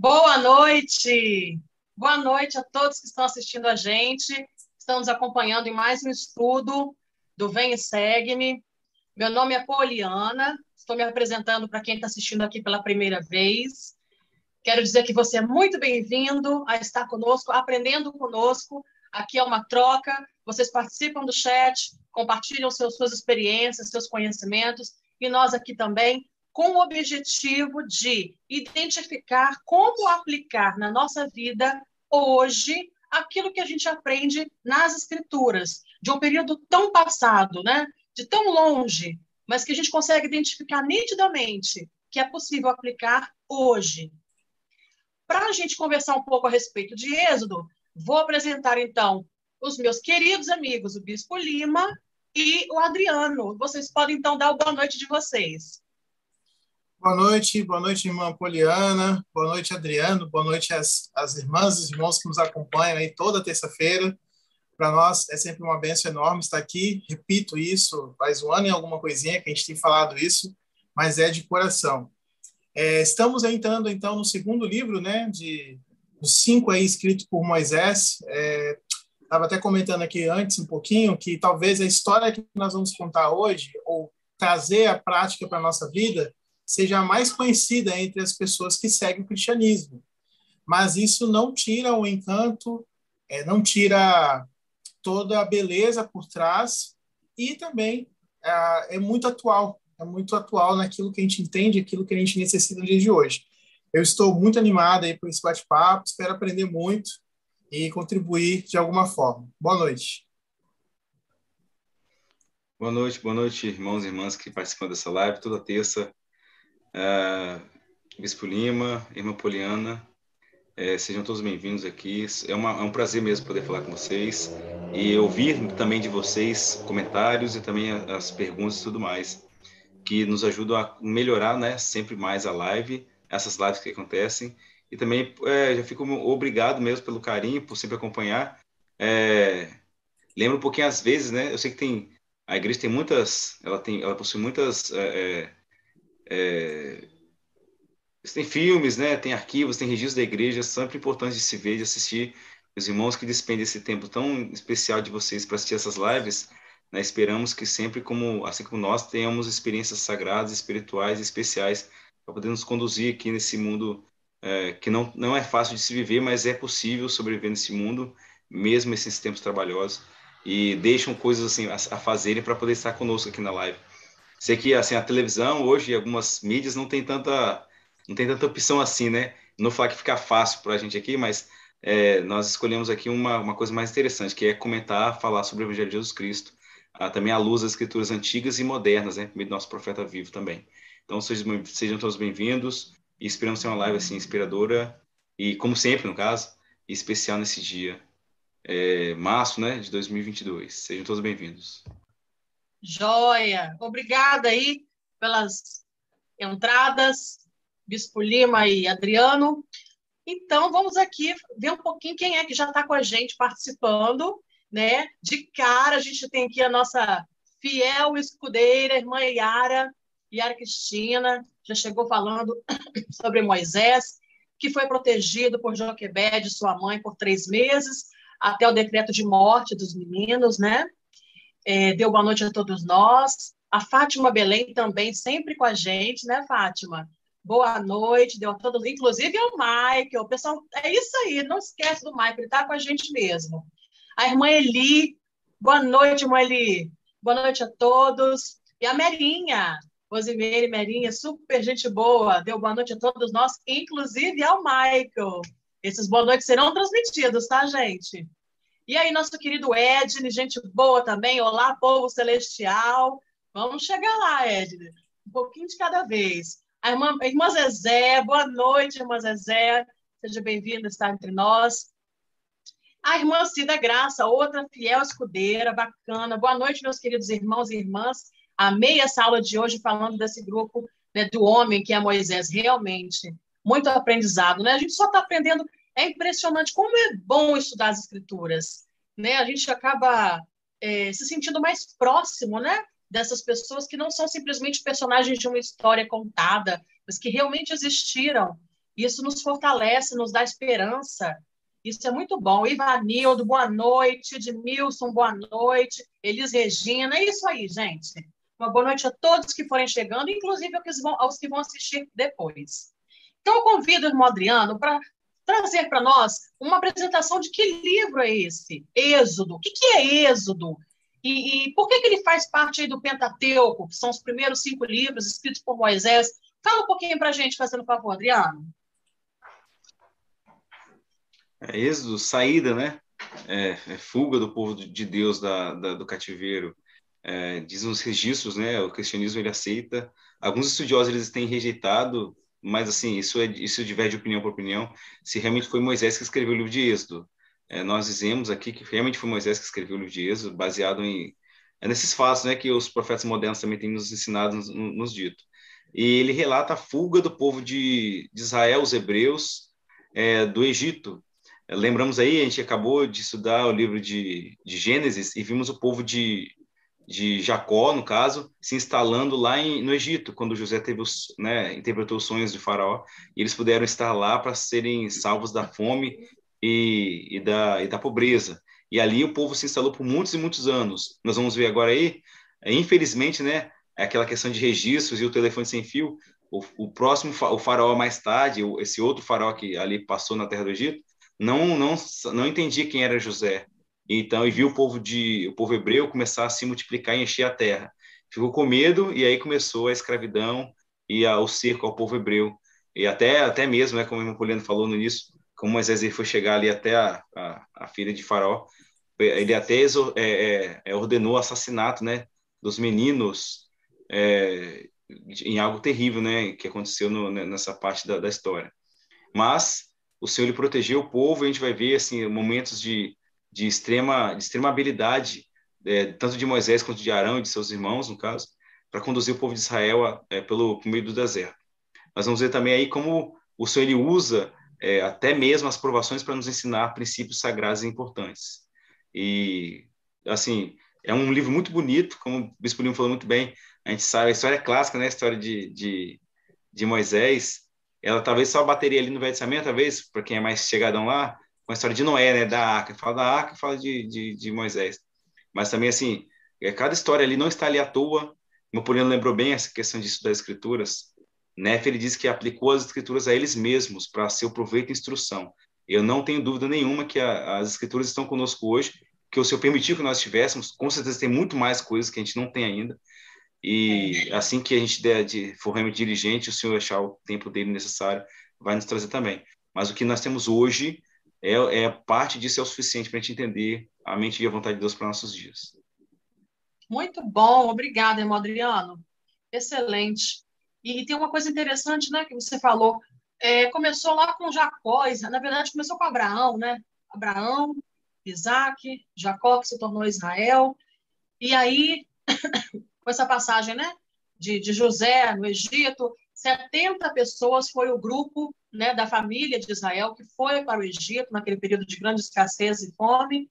Boa noite! Boa noite a todos que estão assistindo a gente. Estamos acompanhando em mais um estudo do Vem e Segue-me. Meu nome é Poliana, estou me apresentando para quem está assistindo aqui pela primeira vez. Quero dizer que você é muito bem-vindo a estar conosco, aprendendo conosco. Aqui é uma troca, vocês participam do chat, compartilham suas experiências, seus conhecimentos, e nós aqui também com o objetivo de identificar como aplicar na nossa vida hoje aquilo que a gente aprende nas escrituras, de um período tão passado, né? de tão longe, mas que a gente consegue identificar nitidamente que é possível aplicar hoje. Para a gente conversar um pouco a respeito de Êxodo, vou apresentar então os meus queridos amigos, o Bispo Lima e o Adriano. Vocês podem então dar o boa noite de vocês. Boa noite, boa noite, irmã Poliana, boa noite, Adriano, boa noite às, às irmãs e irmãos que nos acompanham aí toda terça-feira. Para nós é sempre uma benção enorme estar aqui. Repito isso, faz um ano e alguma coisinha que a gente tem falado isso, mas é de coração. É, estamos entrando então no segundo livro, né, de os cinco aí escritos por Moisés. Estava é, até comentando aqui antes um pouquinho que talvez a história que nós vamos contar hoje ou trazer a prática para a nossa vida seja mais conhecida entre as pessoas que seguem o cristianismo. Mas isso não tira o encanto, é, não tira toda a beleza por trás e também é, é, muito atual, é muito atual naquilo que a gente entende, aquilo que a gente necessita no dia de hoje. Eu estou muito animado aí por esse bate-papo, espero aprender muito e contribuir de alguma forma. Boa noite. Boa noite, boa noite, irmãos e irmãs que participam dessa live toda terça uh, Bispo Lima, Irmã Poliana, é, sejam todos bem-vindos aqui. É, uma, é, um prazer mesmo poder falar com vocês e ouvir também de vocês comentários e também as perguntas e tudo mais, que nos ajudam a melhorar né, sempre mais a live, essas lives que acontecem. E também é, já fico obrigado mesmo pelo carinho, por sempre acompanhar. Lembro um pouquinho às vezes, né? Eu sei que tem a igreja tem muitas, ela tem, ela possui muitas é, é tem filmes, né? Tem arquivos, tem registros da igreja, sempre importante de se ver, de assistir. Os irmãos que despendem esse tempo tão especial de vocês para assistir essas lives, né? esperamos que sempre, como assim como nós, tenhamos experiências sagradas, espirituais, especiais para poder nos conduzir aqui nesse mundo é, que não não é fácil de se viver, mas é possível sobreviver nesse mundo, mesmo esses tempos trabalhosos. E deixam coisas assim a, a fazerem para poder estar conosco aqui na live. Sei que assim a televisão hoje, algumas mídias não tem tanta não tem tanta opção assim, né? Não falar que fica fácil para a gente aqui, mas é, nós escolhemos aqui uma, uma coisa mais interessante, que é comentar, falar sobre o Evangelho de Jesus Cristo, também à luz das escrituras antigas e modernas, né? Do nosso profeta vivo também. Então sejam, sejam todos bem-vindos e esperamos ter uma live assim inspiradora e como sempre no caso, especial nesse dia, é, março, né, de 2022. Sejam todos bem-vindos. Joia! Obrigada aí pelas entradas, Bispo Lima e Adriano. Então, vamos aqui ver um pouquinho quem é que já está com a gente participando. Né? De cara, a gente tem aqui a nossa fiel escudeira, irmã Yara, Yara Cristina, já chegou falando sobre Moisés, que foi protegido por Joquebede, sua mãe, por três meses, até o decreto de morte dos meninos, né? É, deu boa noite a todos nós. A Fátima Belém também, sempre com a gente, né, Fátima? Boa noite, deu a todos, inclusive ao Michael. O pessoal, é isso aí, não esquece do Michael, ele está com a gente mesmo. A irmã Eli, boa noite, irmã Eli. Boa noite a todos. E a Merinha, Rosimeire Merinha, super gente boa, deu boa noite a todos nós, inclusive ao Michael. Esses boa noites serão transmitidos, tá, gente? E aí, nosso querido Edne, gente boa também. Olá, povo celestial. Vamos chegar lá, Edne. Um pouquinho de cada vez. A irmã, a irmã Zezé, boa noite, irmã Zezé. Seja bem-vinda a estar entre nós. A irmã Cida Graça, outra fiel escudeira, bacana. Boa noite, meus queridos irmãos e irmãs. Amei essa aula de hoje falando desse grupo né, do homem que é Moisés. Realmente, muito aprendizado. Né? A gente só está aprendendo é impressionante como é bom estudar as escrituras, né? A gente acaba é, se sentindo mais próximo, né? Dessas pessoas que não são simplesmente personagens de uma história contada, mas que realmente existiram Isso nos fortalece, nos dá esperança. Isso é muito bom. Ivanildo, boa noite. Edmilson, boa noite. Elis Regina, é isso aí, gente. Uma boa noite a todos que forem chegando, inclusive aos que vão assistir depois. Então, eu convido o irmão Adriano para trazer para nós uma apresentação de que livro é esse? Êxodo. O que, que é Êxodo? E, e, por que, que ele faz parte do Pentateuco, que são os primeiros cinco livros escritos por Moisés? Fala um pouquinho para a gente, fazendo favor, Adriano. É, êxodo, saída, né? É, é fuga do povo de Deus da, da do cativeiro. É, dizem os registros, né? O cristianismo ele aceita. Alguns estudiosos eles têm rejeitado mas assim, isso, é, isso diverge opinião por opinião, se realmente foi Moisés que escreveu o livro de Êxodo. É, nós dizemos aqui que realmente foi Moisés que escreveu o livro de Êxodo, baseado em é nesses fatos né, que os profetas modernos também têm nos ensinado, nos, nos dito. E ele relata a fuga do povo de, de Israel, os hebreus, é, do Egito. Lembramos aí, a gente acabou de estudar o livro de, de Gênesis e vimos o povo de, de Jacó, no caso, se instalando lá em, no Egito, quando José teve os, né, interpretou os sonhos de Faraó, e eles puderam estar lá para serem salvos da fome e, e, da, e da pobreza. E ali o povo se instalou por muitos e muitos anos. Nós vamos ver agora aí, é, infelizmente, né, é aquela questão de registros e o telefone sem fio, o, o próximo, o faraó mais tarde, esse outro faraó que ali passou na terra do Egito, não, não, não entendia quem era José, então, e viu o povo de o povo hebreu começar a se multiplicar e encher a terra. Ficou com medo e aí começou a escravidão e a, o cerco ao povo hebreu. E até até mesmo, né, como o irmão Poliano falou no início, como Moisés foi chegar ali até a, a, a filha de Faraó, ele até é, é, é, ordenou o assassinato, né, dos meninos é, em algo terrível, né, que aconteceu no, né, nessa parte da, da história. Mas o Senhor ele protegeu o povo, a gente vai ver assim momentos de de extrema, de extrema habilidade, é, tanto de Moisés quanto de Arão e de seus irmãos, no caso, para conduzir o povo de Israel a, é, pelo meio do deserto. Nós vamos ver também aí como o Senhor ele usa é, até mesmo as provações para nos ensinar princípios sagrados importantes. E, assim, é um livro muito bonito, como o Bispo Lima falou muito bem, a gente sabe, a história é clássica, né? A história de, de, de Moisés, ela talvez só bateria ali no Velho Testamento, talvez, para quem é mais chegadão lá, com a história de Noé, né, da Arca, fala da Arca, fala de, de, de Moisés. Mas também, assim, é, cada história ali não está ali à toa. Napoleão lembrou bem essa questão disso das escrituras. Neff, ele diz que aplicou as escrituras a eles mesmos para seu proveito e instrução. Eu não tenho dúvida nenhuma que a, as escrituras estão conosco hoje, que o Senhor permitiu que nós tivéssemos, com certeza tem muito mais coisas que a gente não tem ainda. E assim que a gente der de, for dirigente, o Senhor achar o tempo dele necessário, vai nos trazer também. Mas o que nós temos hoje é, é parte disso é o suficiente para a gente entender a mente e a vontade de Deus para nossos dias. Muito bom, obrigada, irmão Adriano. Excelente. E, e, tem uma coisa interessante, né, que você falou. É, começou lá com Jacó, na verdade começou com Abraão, né? Abraão, Isaac, Jacó que se tornou Israel. E aí, com essa passagem, né, de, de José no Egito, 70 pessoas foi o grupo né, da família de Israel que foi para o Egito naquele período de grande escassez e fome.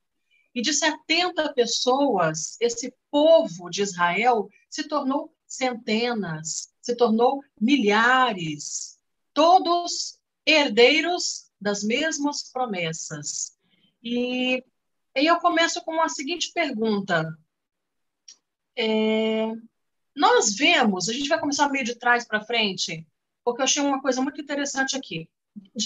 E de 70 pessoas, esse povo de Israel se tornou centenas, se tornou milhares, todos herdeiros das mesmas promessas. E aí eu começo com a seguinte pergunta. É, nós vemos, a gente vai começar meio de trás para frente, porque eu achei uma coisa muito interessante aqui.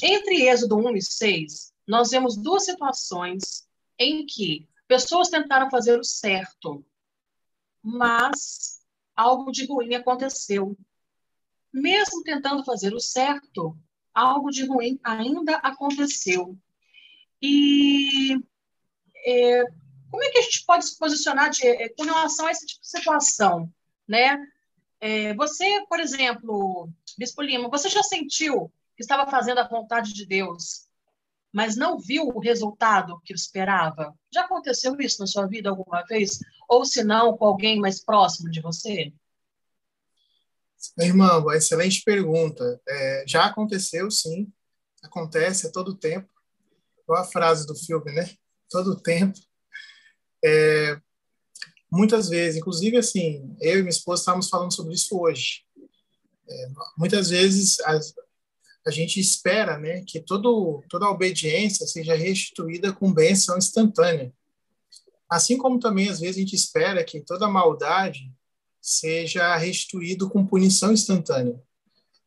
Entre Êxodo 1 e 6, nós vemos duas situações em que pessoas tentaram fazer o certo, mas algo de ruim aconteceu. Mesmo tentando fazer o certo, algo de ruim ainda aconteceu. E é, como é que a gente pode se posicionar de, é, com relação a esse tipo de situação? Né? É, você, por exemplo, Bispo Lima, você já sentiu que estava fazendo a vontade de Deus, mas não viu o resultado que esperava? Já aconteceu isso na sua vida alguma vez? Ou se não, com alguém mais próximo de você? Irmã, excelente pergunta. É, já aconteceu, sim. Acontece a todo tempo. Qual a frase do filme, né? Todo tempo. É, muitas vezes, inclusive assim, eu e minha esposa estávamos falando sobre isso hoje. É, muitas vezes a gente espera né, que todo, toda a obediência seja restituída com bênção instantânea. Assim como também, às vezes, a gente espera que toda maldade seja restituído com punição instantânea.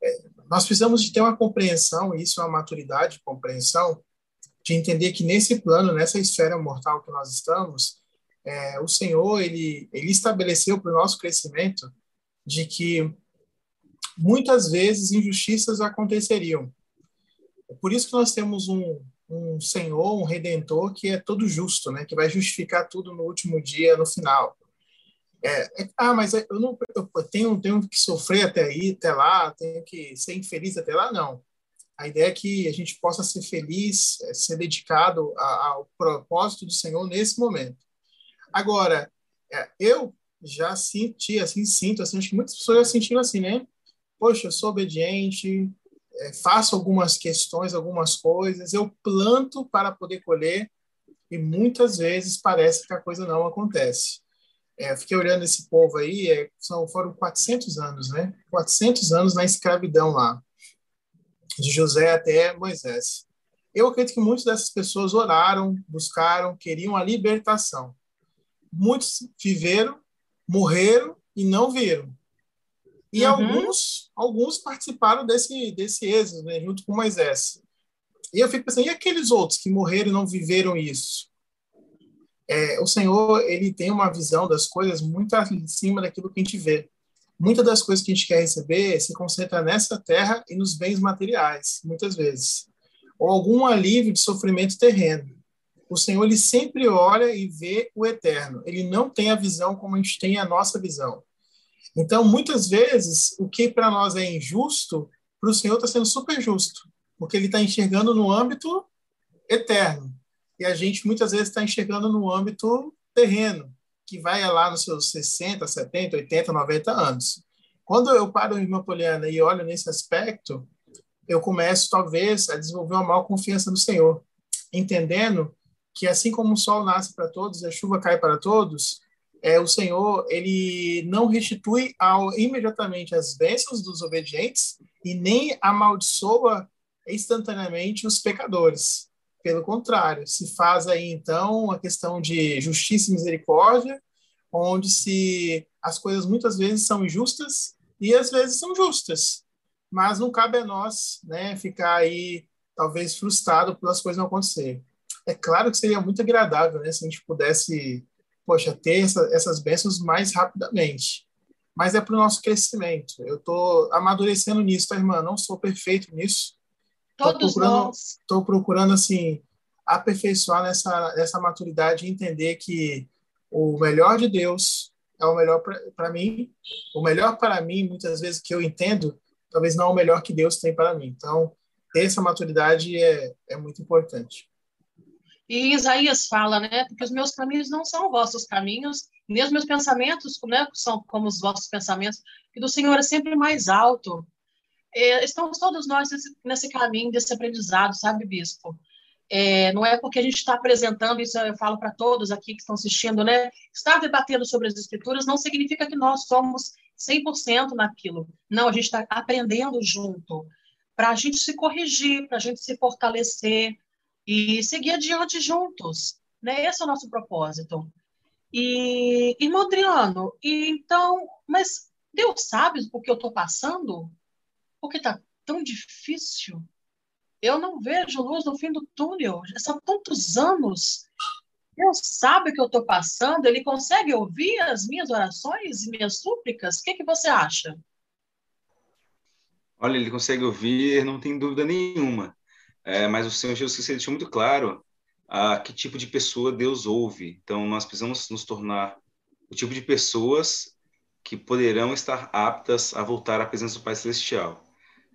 É, nós precisamos de ter uma compreensão, isso é uma maturidade de compreensão, de entender que nesse plano, nessa esfera mortal que nós estamos, é, o Senhor ele, ele estabeleceu para o nosso crescimento de que muitas vezes injustiças aconteceriam. É por isso que nós temos um, um Senhor, um Redentor que é todo justo, né? Que vai justificar tudo no último dia, no final. É, é, ah, mas eu não eu tenho, tenho que sofrer até aí, até lá, tenho que ser infeliz até lá, não. A ideia é que a gente possa ser feliz, é, ser dedicado ao propósito do Senhor nesse momento. Agora, é, eu já senti, assim, sinto, assim, acho que muitas pessoas já sentiram assim, né? Poxa, eu sou obediente, é, faço algumas questões, algumas coisas, eu planto para poder colher e muitas vezes parece que a coisa não acontece. É, fiquei olhando esse povo aí, é, são, foram 400 anos, né? 400 anos na escravidão lá, de José até Moisés. Eu acredito que muitas dessas pessoas oraram, buscaram, queriam a libertação. Muitos viveram, morreram e não viram. E uhum. alguns, alguns participaram desse, desse êxodo, né, junto com Moisés. E eu fico pensando, e aqueles outros que morreram e não viveram isso? É, o Senhor, ele tem uma visão das coisas muito acima daquilo que a gente vê. Muitas das coisas que a gente quer receber se concentra nessa terra e nos bens materiais, muitas vezes. Ou algum alívio de sofrimento terreno. O Senhor, ele sempre olha e vê o eterno. Ele não tem a visão como a gente tem a nossa visão. Então, muitas vezes, o que para nós é injusto, para o Senhor está sendo super justo, porque Ele está enxergando no âmbito eterno. E a gente, muitas vezes, está enxergando no âmbito terreno, que vai lá nos seus 60, 70, 80, 90 anos. Quando eu paro em Poliana e olho nesse aspecto, eu começo, talvez, a desenvolver uma maior confiança no Senhor, entendendo que assim como o sol nasce para todos e a chuva cai para todos, é, o Senhor ele não restitui ao, imediatamente as bênçãos dos obedientes e nem amaldiçoa instantaneamente os pecadores. Pelo contrário, se faz aí então a questão de justiça e misericórdia, onde se as coisas muitas vezes são injustas e às vezes são justas, mas não cabe a nós, né, ficar aí talvez frustrado pelas coisas não acontecerem. É claro que seria muito agradável, né, se a gente pudesse poxa, ter essa, essas bênçãos mais rapidamente. Mas é para o nosso crescimento. Eu estou amadurecendo nisso, tá, irmã? Não sou perfeito nisso. Todos procurando, nós. Estou procurando, assim, aperfeiçoar nessa, nessa maturidade e entender que o melhor de Deus é o melhor para mim. O melhor para mim, muitas vezes, que eu entendo, talvez não é o melhor que Deus tem para mim. Então, ter essa maturidade é, é muito importante. E Isaías fala, né? Porque os meus caminhos não são vossos caminhos, nem os meus pensamentos né, são como os vossos pensamentos, que do Senhor é sempre mais alto. É, estamos todos nós nesse, nesse, caminho, desse aprendizado, sabe, Bispo? É, não é porque a gente está apresentando, isso eu falo para todos aqui que estão assistindo, né? Estar debatendo sobre as Escrituras não significa que nós somos 100% naquilo. Não, a gente está aprendendo junto, para a gente se corrigir, para a gente se fortalecer, e seguir adiante juntos. Né? Esse é o nosso propósito. E, e Adriano, e então, mas Deus sabe o que eu estou passando? Porque está tão difícil. Eu não vejo luz no fim do túnel. Já são tantos anos. Deus sabe o que eu estou passando. Ele consegue ouvir as minhas orações e minhas súplicas? O que, que você acha? Olha, ele consegue ouvir, não tem dúvida nenhuma. É, mas o Senhor Jesus deixou muito claro a que tipo de pessoa Deus ouve. Então, nós precisamos nos tornar o tipo de pessoas que poderão estar aptas a voltar à presença do Pai Celestial.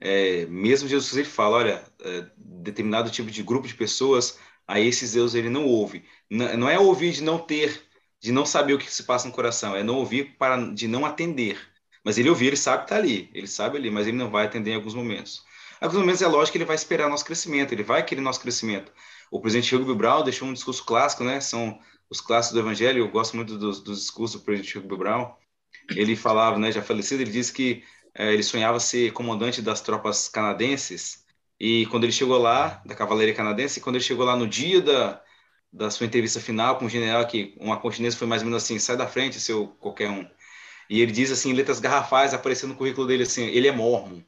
É, mesmo Jesus ele fala, olha, é, determinado tipo de grupo de pessoas, a esses Deus ele não ouve. Não, não é ouvir de não ter, de não saber o que se passa no coração, é não ouvir para de não atender. Mas ele ouvir, ele sabe que está ali, ele sabe ali, mas ele não vai atender em alguns momentos alguns momentos é lógico que ele vai esperar nosso crescimento, ele vai querer nosso crescimento. O presidente Hugo Brown deixou um discurso clássico, né? São os clássicos do Evangelho. Eu gosto muito dos, dos discursos do presidente Hugo Brown. Ele falava, né? Já falecido, ele disse que é, ele sonhava ser comandante das tropas canadenses E quando ele chegou lá, da Cavalaria Canadense, quando ele chegou lá no dia da, da sua entrevista final com o general, que uma continência foi mais ou menos assim: sai da frente, seu qualquer um. E ele diz assim, letras garrafais aparecendo no currículo dele assim: ele é mormon.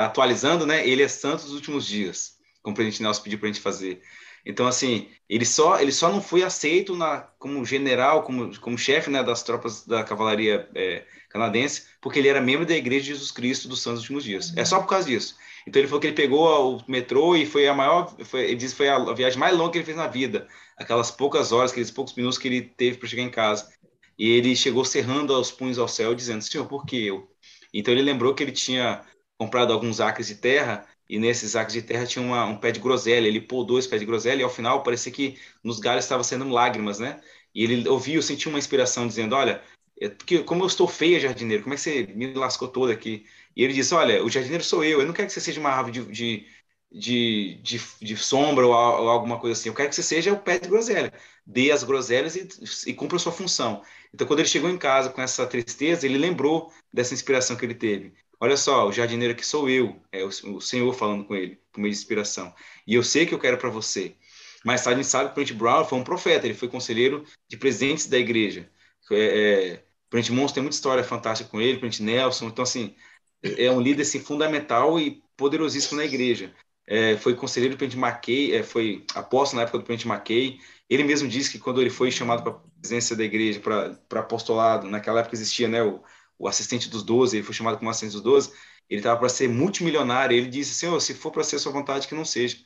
Atualizando, né? Ele é santo dos últimos dias, como o presidente Nelson pediu para a gente fazer. Então, assim, ele só, ele só não foi aceito na, como general, como, como chefe né, das tropas da cavalaria é, canadense, porque ele era membro da Igreja de Jesus Cristo dos Santos Últimos Dias. É só por causa disso. Então, ele falou que ele pegou o metrô e foi a maior, foi, ele disse que foi a viagem mais longa que ele fez na vida. Aquelas poucas horas, aqueles poucos minutos que ele teve para chegar em casa. E ele chegou cerrando os punhos ao céu, dizendo: Senhor, por que eu? Então, ele lembrou que ele tinha comprado alguns acres de terra e nesses acres de terra tinha uma, um pé de groselha. Ele podou esse pé de groselha e ao final parecia que nos galhos estava saindo lágrimas, né? E ele ouviu, sentiu uma inspiração dizendo: Olha, é porque, como eu estou feia, jardineiro, como é que você me lascou toda aqui? E ele disse: Olha, o jardineiro sou eu, eu não quero que você seja uma árvore de, de, de, de, de sombra ou, ou, alguma coisa assim, eu quero que você seja o pé de groselha. Dê as groselhas e, e cumpra a sua função. Então, quando ele chegou em casa com essa tristeza, ele lembrou dessa inspiração que ele teve. Olha só, o jardineiro aqui sou eu, é o, o Senhor falando com ele, por meio de inspiração. E eu sei que eu quero para você. Mas a gente sabe que o Brent Brown foi um profeta, ele foi conselheiro de presidentes da igreja. É, é, Brent Monson tem muita história fantástica com ele, Brent Nelson. Então, assim, é um líder assim, fundamental e poderosíssimo na igreja. É, foi conselheiro do Brent McKay, é, foi apóstolo na época do Brent McKay. Ele mesmo disse que quando ele foi chamado para a presidência da igreja, para apostolado, naquela época existia né, o, o assistente dos 12, ele foi chamado como assistente dos 12, ele estava para ser multimilionário. Ele disse: Senhor, se for para ser a sua vontade, que não seja.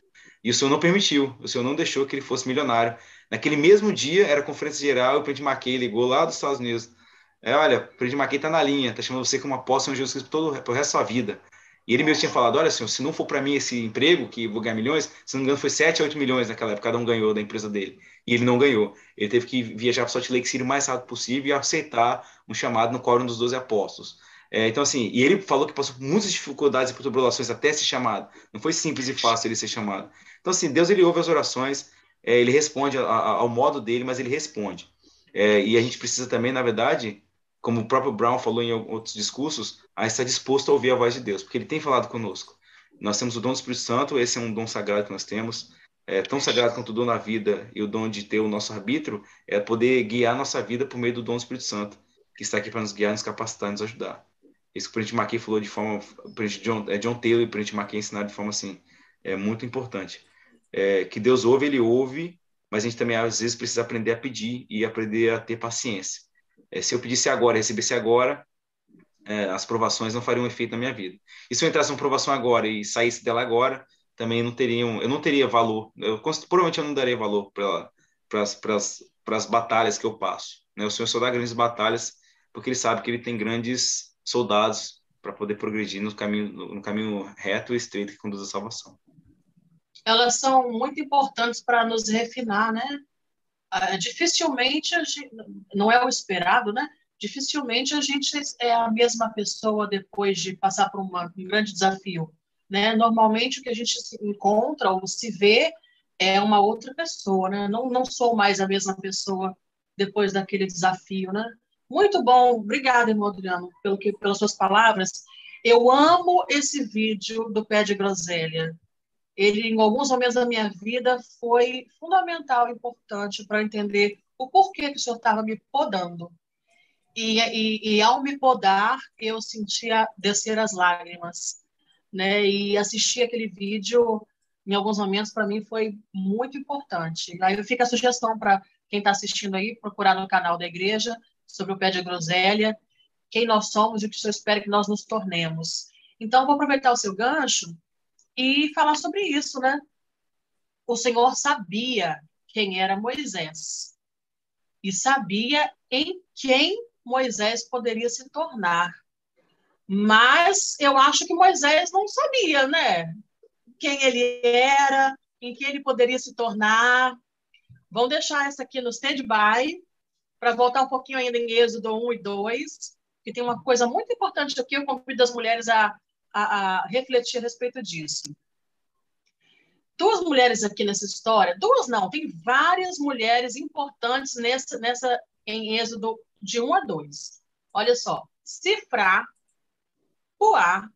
E o Senhor não permitiu, o Senhor não deixou que ele fosse milionário. Naquele mesmo dia, era conferência geral, o presidente McKay ligou lá dos Estados Unidos. É, olha, o presidente McKay está na linha, está chamando você como apóstolo de Jesus Cristo todo, o resto da sua vida. E ele mesmo tinha falado: olha, senhor, se não for para mim esse emprego, que vou ganhar milhões, se não me engano, foi 7 a 8 milhões naquela época, cada um ganhou da empresa dele. E ele não ganhou. Ele teve que viajar para Salt Lake City o mais rápido possível e aceitar um chamado no quórum dos 12 apóstolos. É, então, assim, e ele falou que passou por muitas dificuldades e tribulações até ser chamado. Não foi simples e fácil ele ser chamado. Então, assim, Deus ele ouve as orações, é, ele responde a, a, ao modo dele, mas ele responde. É, e a gente precisa também, na verdade, como o próprio Brown falou em outros discursos, a estar disposto a ouvir a voz de Deus, porque ele tem falado conosco. Nós temos o dom do Espírito Santo, esse é um dom sagrado que nós temos, é tão sagrado quanto o dom da vida e o dom de ter o nosso arbítrio, é poder guiar nossa vida por meio do dom do Espírito Santo, que está aqui para nos guiar, nos capacitar, nos ajudar. Isso que o Presidente McKay falou de forma, John, é, John Taylor e o Presidente McKay ensinaram de forma assim, é muito importante. É, que Deus ouve, Ele ouve, mas a gente também às vezes precisa aprender a pedir e aprender a ter paciência. É, se eu pedisse agora, recebesse agora, é, as provações não fariam efeito na minha vida. E se eu entrasse numa provação agora e saísse dela agora, também não teriam, eu não teria valor. Eu, provavelmente eu não daria valor para as batalhas que eu passo. Né? O Senhor só dá grandes batalhas porque ele sabe que ele tem grandes soldados para poder progredir no caminho, no caminho reto e estreito que conduz à salvação. Elas são muito importantes para nos refinar, né? Ah, dificilmente, gente, não é o esperado, né? Dificilmente a gente é a mesma pessoa depois de passar por uma, um grande desafio, né? Normalmente o que a gente se encontra ou se vê é uma outra pessoa, né? Não, não sou mais a mesma pessoa depois daquele desafio, né? Muito bom, obrigada, irmão Adriano, pelo que, pelas suas palavras. Eu amo esse vídeo do pé de groselha ele, em alguns momentos da minha vida, foi fundamental, importante para entender o porquê que o senhor estava me podando. E, e, e, ao me podar, eu sentia descer as lágrimas. Né? E assistir aquele vídeo, em alguns momentos, para mim, foi muito importante. Aí fica a sugestão para quem está assistindo aí, procurar no canal da igreja sobre o pé de groselha, quem nós somos e o que o senhor espera que nós nos tornemos. Então, vou aproveitar o seu gancho e falar sobre isso, né? O Senhor sabia quem era Moisés e sabia em quem Moisés poderia se tornar. Mas eu acho que Moisés não sabia, né? Quem ele era, em que ele poderia se tornar. Vamos deixar essa aqui no stand-by para voltar um pouquinho ainda em Êxodo 1 e 2, que tem uma coisa muito importante aqui, eu convido as mulheres a a, a refletir a respeito disso. Duas mulheres aqui nessa história, duas não, tem várias mulheres importantes nessa, nessa em Êxodo de 1 a 2. Olha só, Cifra, Puá,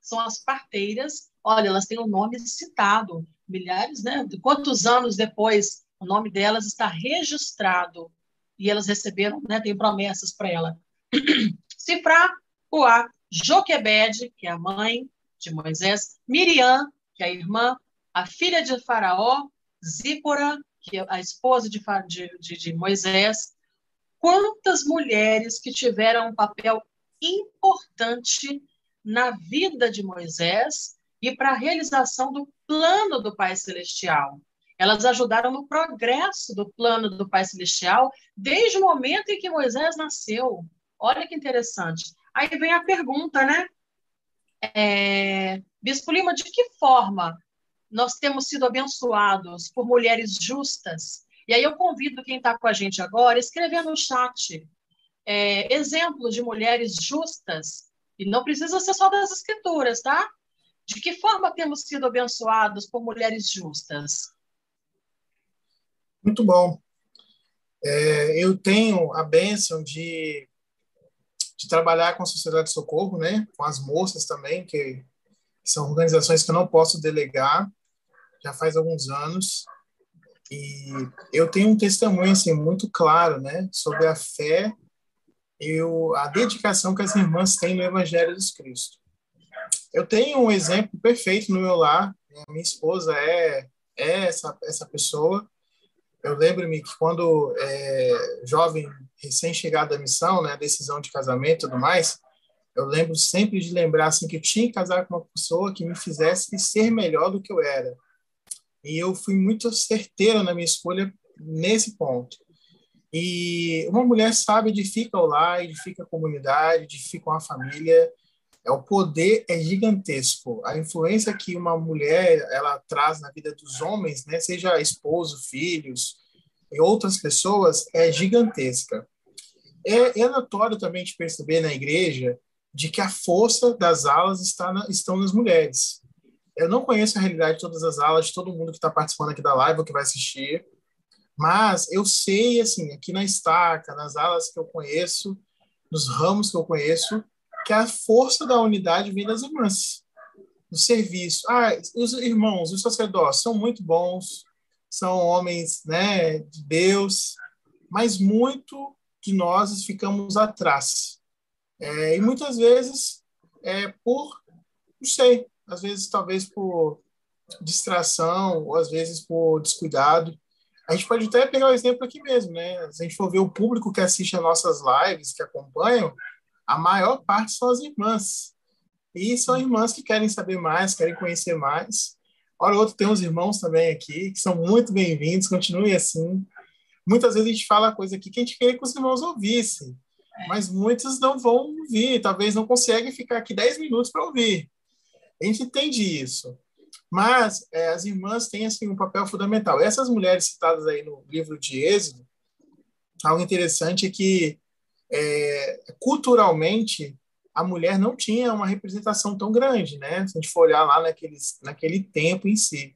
são as parteiras, olha, elas têm o um nome citado, milhares, né? Quantos anos depois o nome delas está registrado e elas receberam, né? Tem promessas para ela. Cifrar, Uá, Joquebede, que é a mãe de Moisés, Miriam, que é a irmã, a filha de Faraó, Zípora, que é a esposa de, de, de Moisés. Quantas mulheres que tiveram um papel importante na vida de Moisés e para a realização do plano do Pai Celestial. Elas ajudaram no progresso do plano do Pai Celestial desde o momento em que Moisés nasceu. Olha que interessante. Aí vem a pergunta, né? É, Bispo Lima, de que forma nós temos sido abençoados por mulheres justas? E aí eu convido quem está com a gente agora a escrever no chat é, exemplos de mulheres justas, e não precisa ser só das escrituras, tá? De que forma temos sido abençoados por mulheres justas? Muito bom. É, eu tenho a bênção de, de trabalhar com a Sociedade de Socorro, né? com as moças também, que, são organizações que eu não posso delegar, já faz alguns anos. E eu tenho um testemunho assim, muito claro né? sobre a fé e a dedicação que as irmãs têm no Evangelho de Cristo. Eu tenho um exemplo perfeito no meu lar. Minha esposa é, é essa, essa pessoa. Eu lembro-me que quando é, jovem, recém-chegado da missão, né, decisão de casamento e tudo mais, eu lembro sempre de lembrar assim, que eu tinha que casar com uma pessoa que me fizesse ser melhor do que eu era. E eu fui muito certeira na minha escolha nesse ponto. E uma mulher sábia edifica o lar, edifica a comunidade, edifica uma família. É, o poder é gigantesco. A influência que uma mulher ela traz na vida dos homens, né, seja esposo, filhos e outras pessoas, é gigantesca. É, é notório também de perceber na igreja de que a força das alas está na, estão nas mulheres. Eu não conheço a realidade de todas as alas, de todo mundo que está participando aqui da live ou que vai assistir, mas eu sei, assim, aqui na estaca, nas alas que eu conheço, nos ramos que eu conheço, que a força da unidade vem das irmãs, do serviço. Ah, os irmãos, os sacerdotes são muito bons, são homens né, de Deus, mas muito de nós ficamos atrás. É, e muitas vezes é por, não sei, às vezes talvez por distração, ou às vezes por descuidado. A gente pode até pegar o exemplo aqui mesmo, né? Se a gente for ver o público que assiste as nossas lives, que acompanham, a maior parte são as irmãs. E são irmãs que querem saber mais, querem conhecer mais. Hora ou outra tem uns irmãos também aqui, que são muito bem-vindos, continue assim. Muitas vezes a gente fala coisa aqui que a gente queria que os irmãos ouvissem, mas muitos não vão ouvir, talvez não conseguem ficar aqui 10 minutos para ouvir. A gente entende isso. Mas é, as irmãs têm assim, um papel fundamental. Essas mulheres citadas aí no livro de Êxodo, algo interessante é que é, culturalmente, a mulher não tinha uma representação tão grande, né? Se a gente for olhar lá naqueles, naquele tempo em si.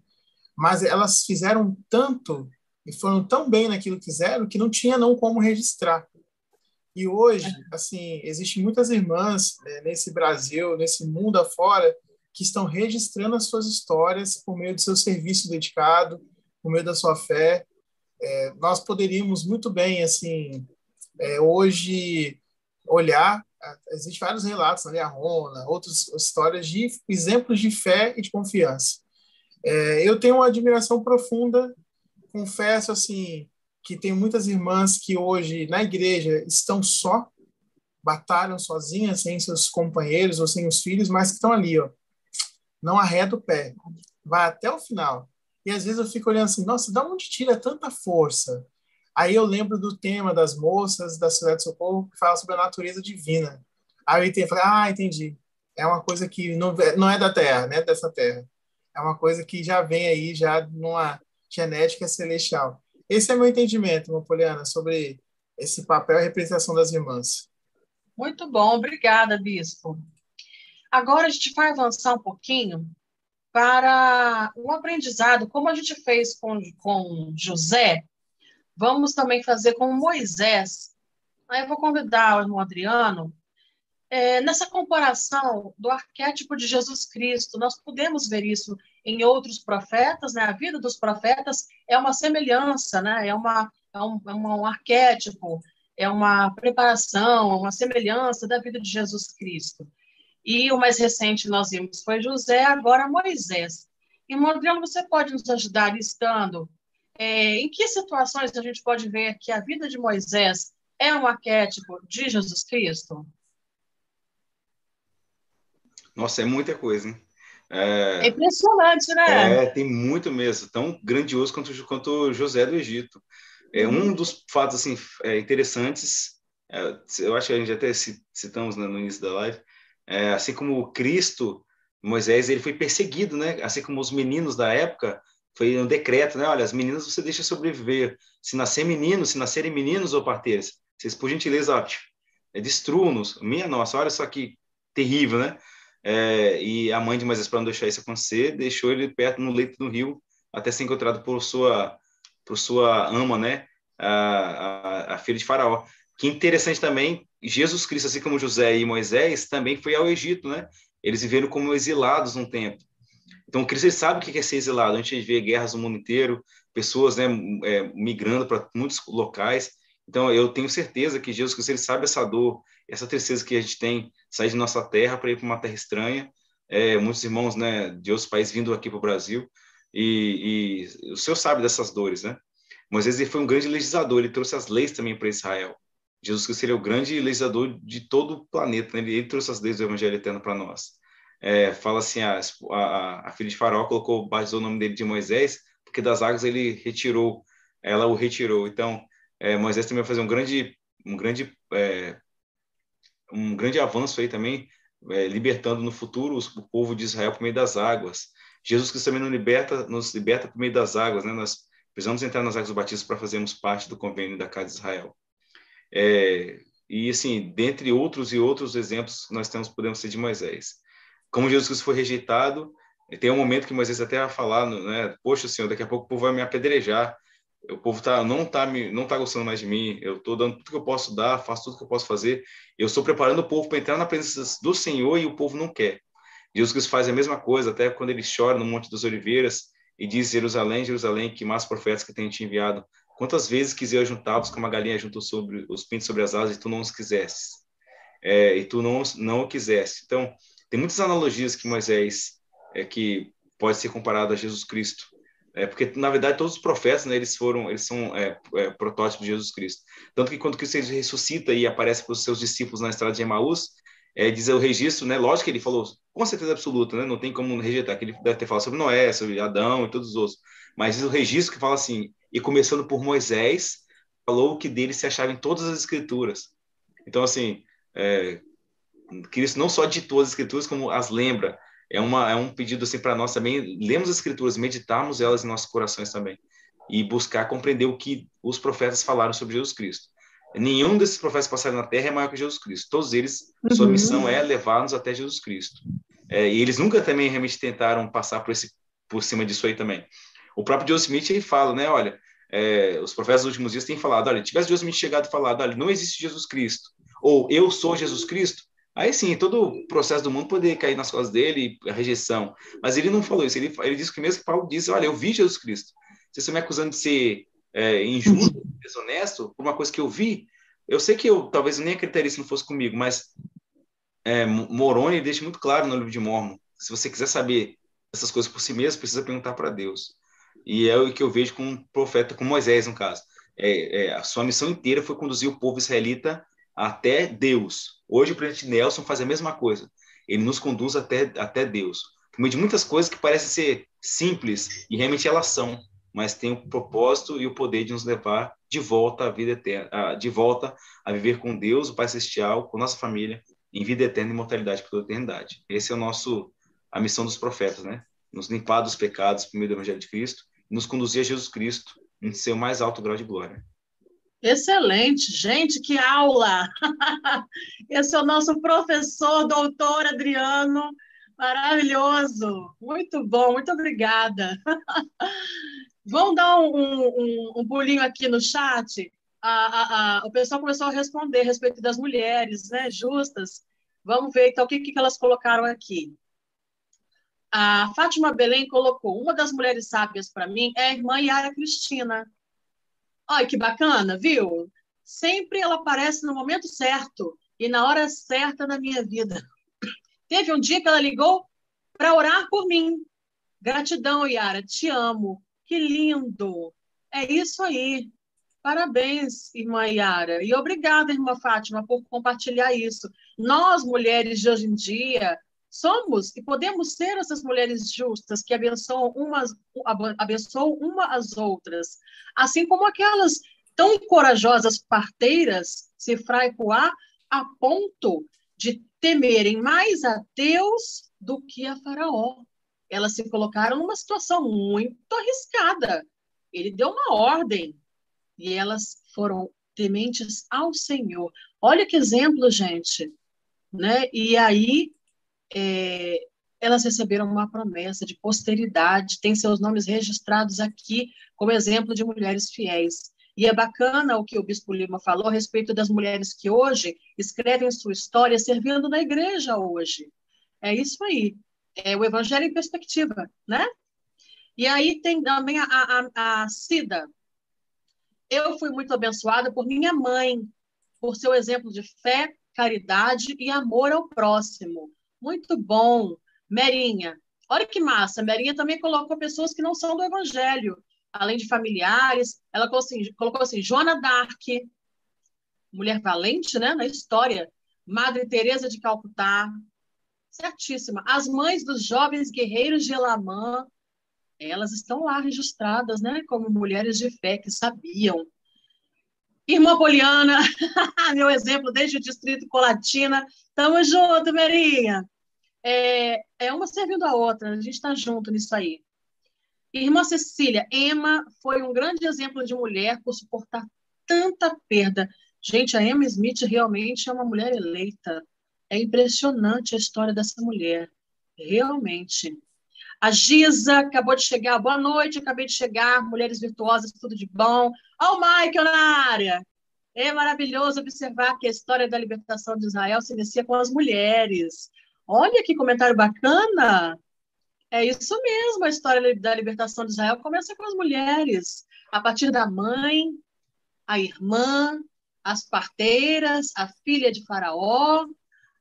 Mas elas fizeram tanto e foram tão bem naquilo que fizeram que não tinha não como registrar. E hoje, assim, existem muitas irmãs né, nesse Brasil, nesse mundo afora, que estão registrando as suas histórias por meio do seu serviço dedicado, por meio da sua fé. É, nós poderíamos muito bem, assim, é, hoje olhar, existem vários relatos na né, Rona, outras histórias de exemplos de fé e de confiança. É, eu tenho uma admiração profunda, confesso assim, que tem muitas irmãs que hoje na igreja estão só, batalham sozinhas, sem seus companheiros ou sem os filhos, mas que estão ali, ó, não arreda o pé, vai até o final. E às vezes eu fico olhando assim, nossa, da onde tira tanta força? Aí eu lembro do tema das moças da Cidade de Socorro, que fala sobre a natureza divina. Aí eu entendi, falei, ah, entendi. É uma coisa que não, não é da Terra, né? Dessa Terra. É uma coisa que já vem aí, já numa genética celestial. Esse é meu entendimento, Napoleana, sobre esse papel e representação das irmãs. Muito bom, obrigada, Bispo. Agora a gente vai avançar um pouquinho para um aprendizado, como a gente fez com, com José, Vamos também fazer com Moisés. Aí eu vou convidar o irmão Adriano é, nessa comparação do arquétipo de Jesus Cristo, nós podemos ver isso em outros profetas, né? A vida dos profetas é uma semelhança, né? É, uma, é, um, é um arquétipo, é uma preparação, uma semelhança da vida de Jesus Cristo. E o mais recente nós vimos foi José, agora Moisés. E, Adriano, você pode nos ajudar listando é, em que situações a gente pode ver que a vida de Moisés é um arquétipo de Jesus Cristo? Nossa, é muita coisa, hein? É, é impressionante, né? É, tem muito mesmo, tão grandioso quanto, quanto José do Egito. É um uhum. dos fatos assim é, interessantes. É, eu acho que a gente até citamos né, no início da live. É, assim como Cristo, Moisés, ele foi perseguido, né? Assim como os meninos da época, foi um decreto, né? Olha, as meninas você deixa sobreviver. Se nascer meninos, se nascerem meninos ou parteiras, vocês por gentileza, é, destruam-nos. Minha nossa, olha só que terrível, né? É, e a mãe de Moisés, para não deixar isso acontecer, deixou ele perto no leito do rio até ser encontrado por sua, por sua ama, né? A, a, a filha de Faraó. Que interessante também, Jesus Cristo, assim como José e Moisés, também foi ao Egito, né? Eles viveram como exilados um tempo. Então, o Cristo sabe o que é ser exilado. A gente vê guerras no mundo inteiro, pessoas né, é, migrando para muitos locais. Então, eu tenho certeza que Jesus Cristo ele sabe essa dor, essa tristeza que a gente tem, sair de nossa terra para ir para uma terra estranha. É, muitos irmãos né, de outros países vindo aqui para o Brasil, e, e, o Senhor sabe dessas dores, né? Moisés ele foi um grande legislador, ele trouxe as leis também para Israel. Jesus Cristo ele é o grande legislador de todo o planeta, né? ele, ele, trouxe as leis do Evangelho Eterno para nós. É, fala assim, a, a, a, filha de Faraó colocou, batizou o nome dele de Moisés, porque das águas ele retirou, ela o retirou. Então, é, Moisés também vai fazer um grande, um grande, é, um grande avanço aí também, é, libertando no futuro os, o povo de Israel por meio das águas. Jesus Cristo também nos liberta, nos liberta por meio das águas, né? Nós precisamos entrar nas águas do batismo para fazermos parte do convênio da casa de Israel. É, e assim, dentre outros e outros exemplos nós temos podemos ser de Moisés. Como Jesus foi rejeitado, tem um momento que Moisés até vai falar, né? Poxa, Senhor, daqui a pouco o povo vai me apedrejar o povo tá, não está não tá gostando mais de mim, eu estou dando tudo que eu posso dar, faço tudo que eu posso fazer, eu estou preparando o povo para entrar na presença do Senhor e o povo não quer. Jesus Cristo faz a mesma coisa, até quando ele chora no Monte das Oliveiras e diz: Jerusalém, Jerusalém, que mais profetas que tenho te enviado. Quantas vezes quisera juntá-los como a galinha juntou sobre os pintos sobre as asas e tu não os quisesses? É, e tu não, não o quisesse. Então, tem muitas analogias que Moisés, é, que pode ser comparado a Jesus Cristo. É, porque, na verdade, todos os profetas, né, eles foram, eles são é, é, protótipos de Jesus Cristo. Tanto que quando Cristo ressuscita e aparece para os seus discípulos na estrada de Emaús, é, diz o registro, né, lógico que ele falou com certeza absoluta, né, não tem como rejeitar, que ele deve ter falado sobre Noé, sobre Adão e todos os outros, mas diz o registro que fala assim, e começando por Moisés, falou o que dele se achava em todas as escrituras. Então, assim, é, Cristo não só ditou as escrituras, como as lembra, é, uma, é um pedido assim para nós também, lemos as escrituras, meditarmos elas em nossos corações também e buscar compreender o que os profetas falaram sobre Jesus Cristo. Nenhum desses profetas passaram na Terra é maior que Jesus Cristo. Todos eles, uhum. sua missão é levar-nos até Jesus Cristo. É, e eles nunca também realmente tentaram passar por, esse, por cima disso aí também. O próprio Joseph Smith ele fala, né? Olha, é, os profetas dos últimos dias têm falado, olha, tivesse Joseph Smith chegado e falado, olha, não existe Jesus Cristo, ou eu sou Jesus Cristo, Aí sim, todo o processo do mundo poderia cair nas costas dele, a rejeição. Mas ele não falou isso. Ele, ele disse que mesmo que Paulo disse: Olha, eu vi Jesus Cristo. Vocês estão me acusando de ser é, injusto, desonesto, por uma coisa que eu vi. Eu sei que eu talvez nem acreditaria se não fosse comigo, mas é, Moroni deixa muito claro no livro de Mormon: se você quiser saber essas coisas por si mesmo, precisa perguntar para Deus. E é o que eu vejo com um profeta, com Moisés, no caso. É, é, a sua missão inteira foi conduzir o povo israelita até Deus. Hoje o presidente Nelson faz a mesma coisa. Ele nos conduz até, até Deus. Por meio de muitas coisas que parecem ser simples e realmente elas são, mas tem o propósito e o poder de nos levar de volta à vida eterna, de volta a viver com Deus, o Pai Celestial, com nossa família, em vida eterna e imortalidade por toda a eternidade. Esse é o nosso a missão dos profetas, né? Nos limpar dos pecados por meio do Evangelho de Cristo, nos conduzir a Jesus Cristo em seu mais alto grau de glória. Excelente, gente, que aula! Esse é o nosso professor, doutor Adriano, maravilhoso, muito bom, muito obrigada. Vamos dar um, um, um pulinho aqui no chat. A, a, a, o pessoal começou a responder a respeito das mulheres, né, justas. Vamos ver então o que, que elas colocaram aqui. A Fátima Belém colocou: uma das mulheres sábias para mim é a irmã Yara Cristina. Olha que bacana, viu? Sempre ela aparece no momento certo e na hora certa da minha vida. Teve um dia que ela ligou para orar por mim. Gratidão, Yara, te amo. Que lindo. É isso aí. Parabéns, irmã Yara. E obrigada, irmã Fátima, por compartilhar isso. Nós, mulheres de hoje em dia, somos e podemos ser essas mulheres justas que abençoam umas, abençoam uma às outras, assim como aquelas tão corajosas parteiras, Cifra e a ponto de temerem mais a Deus do que a Faraó. Elas se colocaram numa situação muito arriscada. Ele deu uma ordem e elas foram tementes ao Senhor. Olha que exemplo, gente. Né? E aí é, elas receberam uma promessa de posteridade, tem seus nomes registrados aqui como exemplo de mulheres fiéis. E é bacana o que o Bispo Lima falou a respeito das mulheres que hoje escrevem sua história servindo na igreja hoje. É isso aí. É o Evangelho em perspectiva, né? E aí tem também a, a, a Cida. Eu fui muito abençoada por minha mãe, por seu exemplo de fé, caridade e amor ao próximo. Muito bom. Merinha, olha que massa. Merinha também colocou pessoas que não são do Evangelho, além de familiares. Ela colocou assim, colocou assim Joana Dark, mulher valente né, na história. Madre Teresa de Calcutá, certíssima. As mães dos jovens guerreiros de Elamã, elas estão lá registradas, né, como mulheres de fé que sabiam. Irmã Poliana, meu exemplo desde o Distrito Colatina. Tamo junto, Merinha é, é uma servindo a outra, a gente está junto nisso aí. Irmã Cecília, Emma foi um grande exemplo de mulher por suportar tanta perda. Gente, a Emma Smith realmente é uma mulher eleita. É impressionante a história dessa mulher, realmente. A Giza acabou de chegar. Boa noite, acabei de chegar. Mulheres virtuosas, tudo de bom. Olha o Michael na área. É maravilhoso observar que a história da libertação de Israel se inicia com as mulheres. Olha que comentário bacana! É isso mesmo, a história da libertação de Israel começa com as mulheres, a partir da mãe, a irmã, as parteiras, a filha de Faraó.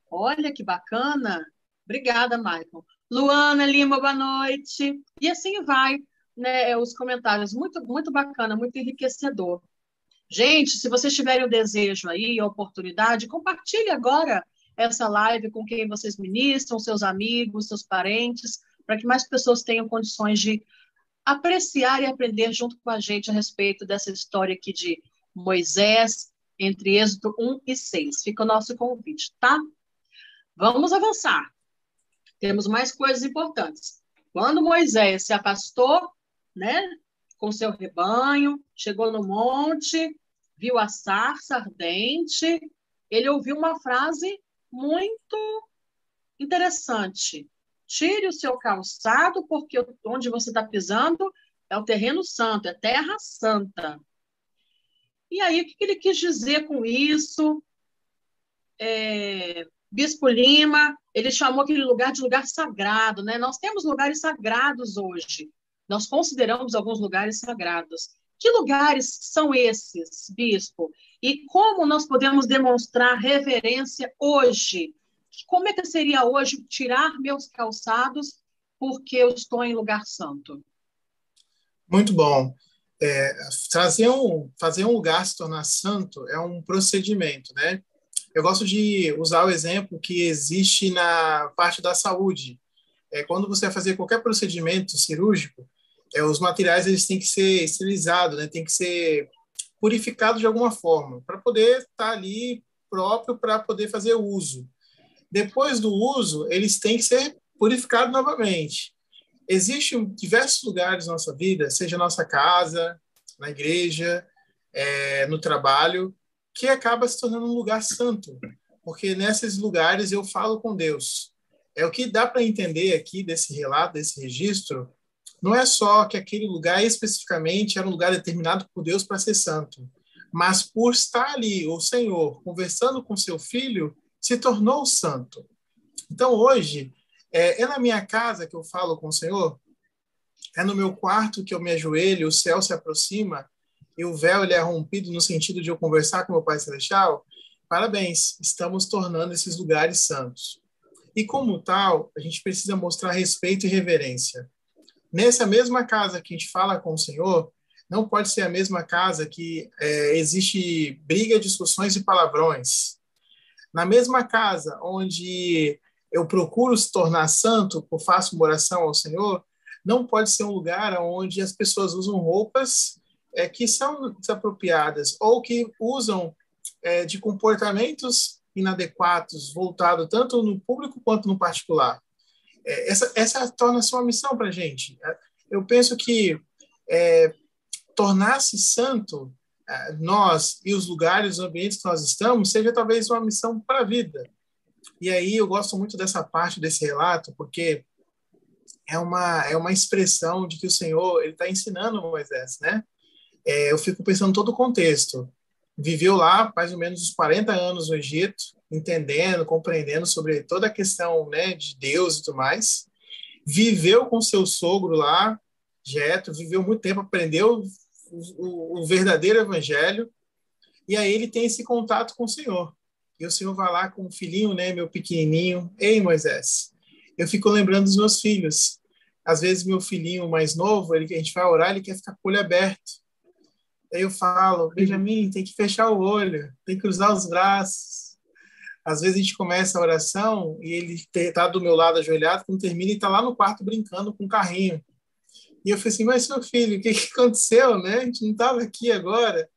Olha que bacana! Obrigada, Michael. Luana Lima, boa noite. E assim vai, né? Os comentários, muito, muito bacana, muito enriquecedor. Gente, se vocês tiverem o desejo aí, a oportunidade, compartilhe agora essa live com quem vocês ministram, seus amigos, seus parentes, para que mais pessoas tenham condições de apreciar e aprender junto com a gente a respeito dessa história aqui de Moisés, entre Êxodo 1 e 6. Fica o nosso convite, tá? Vamos avançar. Temos mais coisas importantes. Quando Moisés se afastou, né, com seu rebanho, chegou no monte, viu a sarça ardente, ele ouviu uma frase muito interessante. Tire o seu calçado, porque onde você está pisando é o terreno santo, é terra santa. E aí, o que ele quis dizer com isso? É, Bispo Lima, ele chamou aquele lugar de lugar sagrado, né? Nós temos lugares sagrados hoje. Nós consideramos alguns lugares sagrados. Que lugares são esses, bispo? E como nós podemos demonstrar reverência hoje? Como é que seria hoje tirar meus calçados porque eu estou em lugar santo? Muito bom. É, fazer, um, fazer um lugar se tornar santo é um procedimento, né? Eu gosto de usar o exemplo que existe na parte da saúde. É, quando você vai fazer qualquer procedimento cirúrgico, é, os materiais eles têm que ser esterilizados, né? Tem que ser purificado de alguma forma para poder estar tá ali próprio para poder fazer uso. Depois do uso, eles têm que ser purificados novamente. Existem diversos lugares na nossa vida, seja nossa casa, na igreja, é, no trabalho, que acaba se tornando um lugar santo, porque nesses lugares eu falo com Deus. É o que dá para entender aqui desse relato, desse registro, não é só que aquele lugar especificamente era um lugar determinado por Deus para ser santo, mas por estar ali, o Senhor, conversando com seu filho, se tornou santo. Então, hoje, é, é na minha casa que eu falo com o Senhor, é no meu quarto que eu me ajoelho, o céu se aproxima e o véu ele é rompido no sentido de eu conversar com meu Pai Celestial. Parabéns, estamos tornando esses lugares santos. E como tal, a gente precisa mostrar respeito e reverência. Nessa mesma casa que a gente fala com o Senhor, não pode ser a mesma casa que é, existe briga, discussões e palavrões. Na mesma casa onde eu procuro se tornar santo, eu faço uma oração ao Senhor, não pode ser um lugar onde as pessoas usam roupas é, que são desapropriadas ou que usam é, de comportamentos inadequados, voltado tanto no público quanto no particular. É, essa, essa torna-se uma missão para a gente. Eu penso que é, tornar-se santo, é, nós e os lugares, os ambientes que nós estamos, seja talvez uma missão para a vida. E aí eu gosto muito dessa parte desse relato, porque é uma, é uma expressão de que o Senhor ele está ensinando Moisés, né? É, eu fico pensando todo o contexto. Viveu lá mais ou menos uns 40 anos no Egito, entendendo, compreendendo sobre toda a questão né, de Deus e tudo mais. Viveu com seu sogro lá, Jetro, viveu muito tempo, aprendeu o, o, o verdadeiro evangelho, e aí ele tem esse contato com o Senhor. E o Senhor vai lá com o filhinho, né, meu pequenininho, ei Moisés, eu fico lembrando dos meus filhos. Às vezes, meu filhinho mais novo, ele, a gente vai orar, ele quer ficar com o olho aberto. Aí eu falo, Benjamin, tem que fechar o olho, tem que cruzar os braços. Às vezes a gente começa a oração e ele está do meu lado ajoelhado, quando termina, ele está lá no quarto brincando com o carrinho. E eu falei assim, mas meu filho, o que, que aconteceu, né? A gente não estava aqui agora.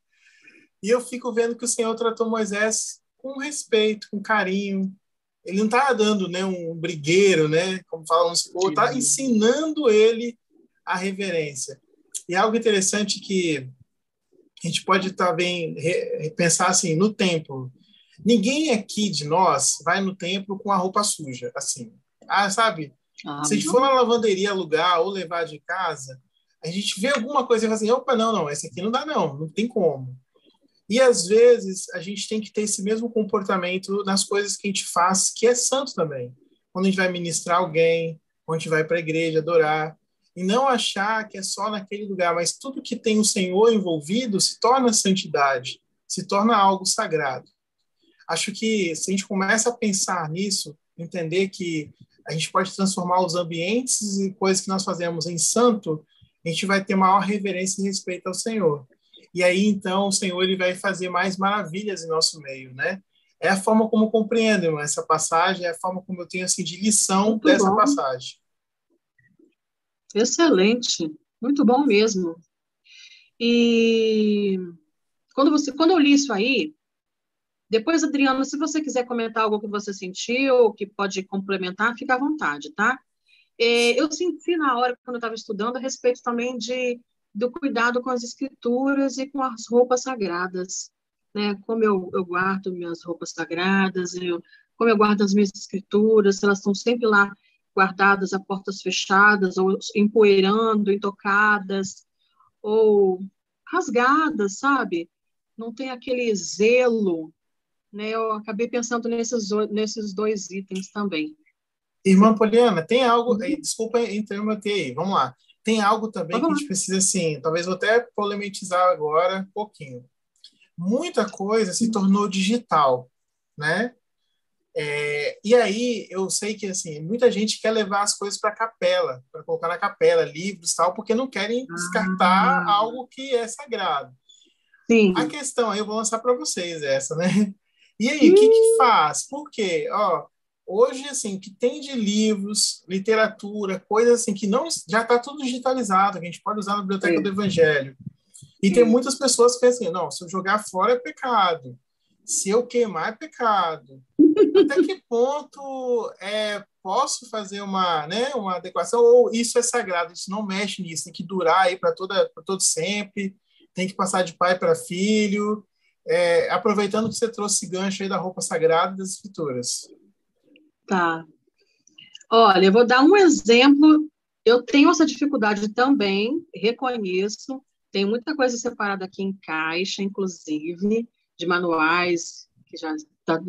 E eu fico vendo que o Senhor tratou Moisés com respeito, com carinho, ele não está dando né, um brigueiro, né, como falamos, está ensinando ele a reverência. E algo interessante que a gente pode também pensar assim, no templo. Ninguém aqui de nós vai no templo com a roupa suja, assim. Ah, sabe? Ah, Se a gente for na lavanderia alugar ou levar de casa, a gente vê alguma coisa e fala assim, opa, não, não, esse aqui não dá não, não tem como. E às vezes a gente tem que ter esse mesmo comportamento nas coisas que a gente faz, que é santo também. Quando a gente vai ministrar alguém, quando a gente vai para a igreja adorar, e não achar que é só naquele lugar, mas tudo que tem o Senhor envolvido se torna santidade, se torna algo sagrado. Acho que se a gente começa a pensar nisso, entender que a gente pode transformar os ambientes e coisas que nós fazemos em santo, a gente vai ter maior reverência e respeito ao Senhor. E aí, então, o Senhor ele vai fazer mais maravilhas em nosso meio, né? É a forma como compreendo essa passagem, é a forma como eu tenho assim, de lição muito dessa bom. passagem. Excelente, muito bom mesmo. E quando, você, quando eu li isso aí, depois, Adriana, se você quiser comentar algo que você sentiu, que pode complementar, fica à vontade, tá? É, eu senti na hora, quando eu estava estudando, a respeito também de do cuidado com as escrituras e com as roupas sagradas, né? Como eu, eu guardo minhas roupas sagradas, eu, como eu guardo as minhas escrituras, elas estão sempre lá guardadas a portas fechadas, ou empoeirando, intocadas, ou rasgadas, sabe? Não tem aquele zelo, né? Eu acabei pensando nesses, nesses dois itens também. Irmã Poliana, tem algo, desculpa interromper aí, vamos lá. Tem algo também que a gente precisa, assim, talvez vou até polemizar agora um pouquinho. Muita coisa se tornou digital, né? É, e aí eu sei que assim muita gente quer levar as coisas para a capela, para colocar na capela livros tal, porque não querem descartar ah. algo que é sagrado. Sim. A questão aí eu vou lançar para vocês essa, né? E aí, o que, que faz? Por quê? Ó, hoje assim que tem de livros, literatura, coisas assim que não já está tudo digitalizado, que a gente pode usar na biblioteca Sim. do Evangelho. E Sim. tem muitas pessoas que pensam assim, não, se eu jogar fora é pecado, se eu queimar é pecado. Até que ponto é, posso fazer uma, né, uma adequação ou isso é sagrado, isso não mexe nisso, tem que durar aí para toda para todo sempre, tem que passar de pai para filho. É, aproveitando que você trouxe gancho aí da roupa sagrada das escrituras. Tá. Olha, eu vou dar um exemplo. Eu tenho essa dificuldade também, reconheço. Tem muita coisa separada aqui em caixa, inclusive, de manuais que já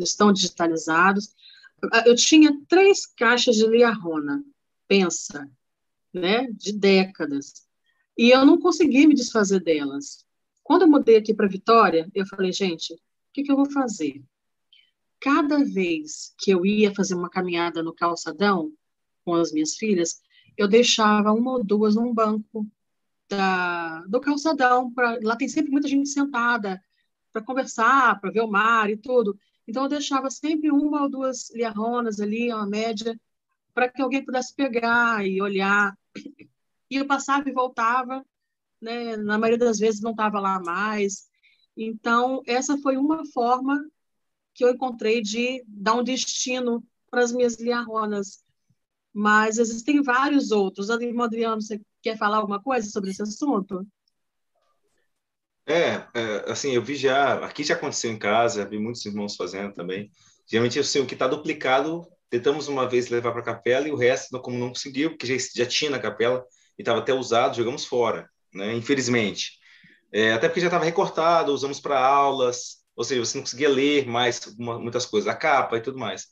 estão digitalizados. Eu tinha três caixas de liarrona, pensa, né, de décadas, e eu não consegui me desfazer delas. Quando eu mudei aqui para Vitória, eu falei, gente, o que, que eu vou fazer? Cada vez que eu ia fazer uma caminhada no calçadão com as minhas filhas, eu deixava uma ou duas num banco da, do calçadão. Pra, lá tem sempre muita gente sentada para conversar, para ver o mar e tudo. Então, eu deixava sempre uma ou duas liarronas ali, uma média, para que alguém pudesse pegar e olhar. E eu passava e voltava, né? na maioria das vezes não estava lá mais. Então, essa foi uma forma que eu encontrei de dar um destino para as minhas liarronas. Mas existem vários outros. Adriano, você quer falar alguma coisa sobre esse assunto? É, é, assim, eu vi já, aqui já aconteceu em casa, vi muitos irmãos fazendo também. Geralmente, assim, o que está duplicado, tentamos uma vez levar para a capela e o resto, como não conseguiu, porque já, já tinha na capela e estava até usado, jogamos fora, né? Infelizmente. É, até porque já estava recortado, usamos para aulas, ou seja, você não conseguia ler mais uma, muitas coisas, a capa e tudo mais.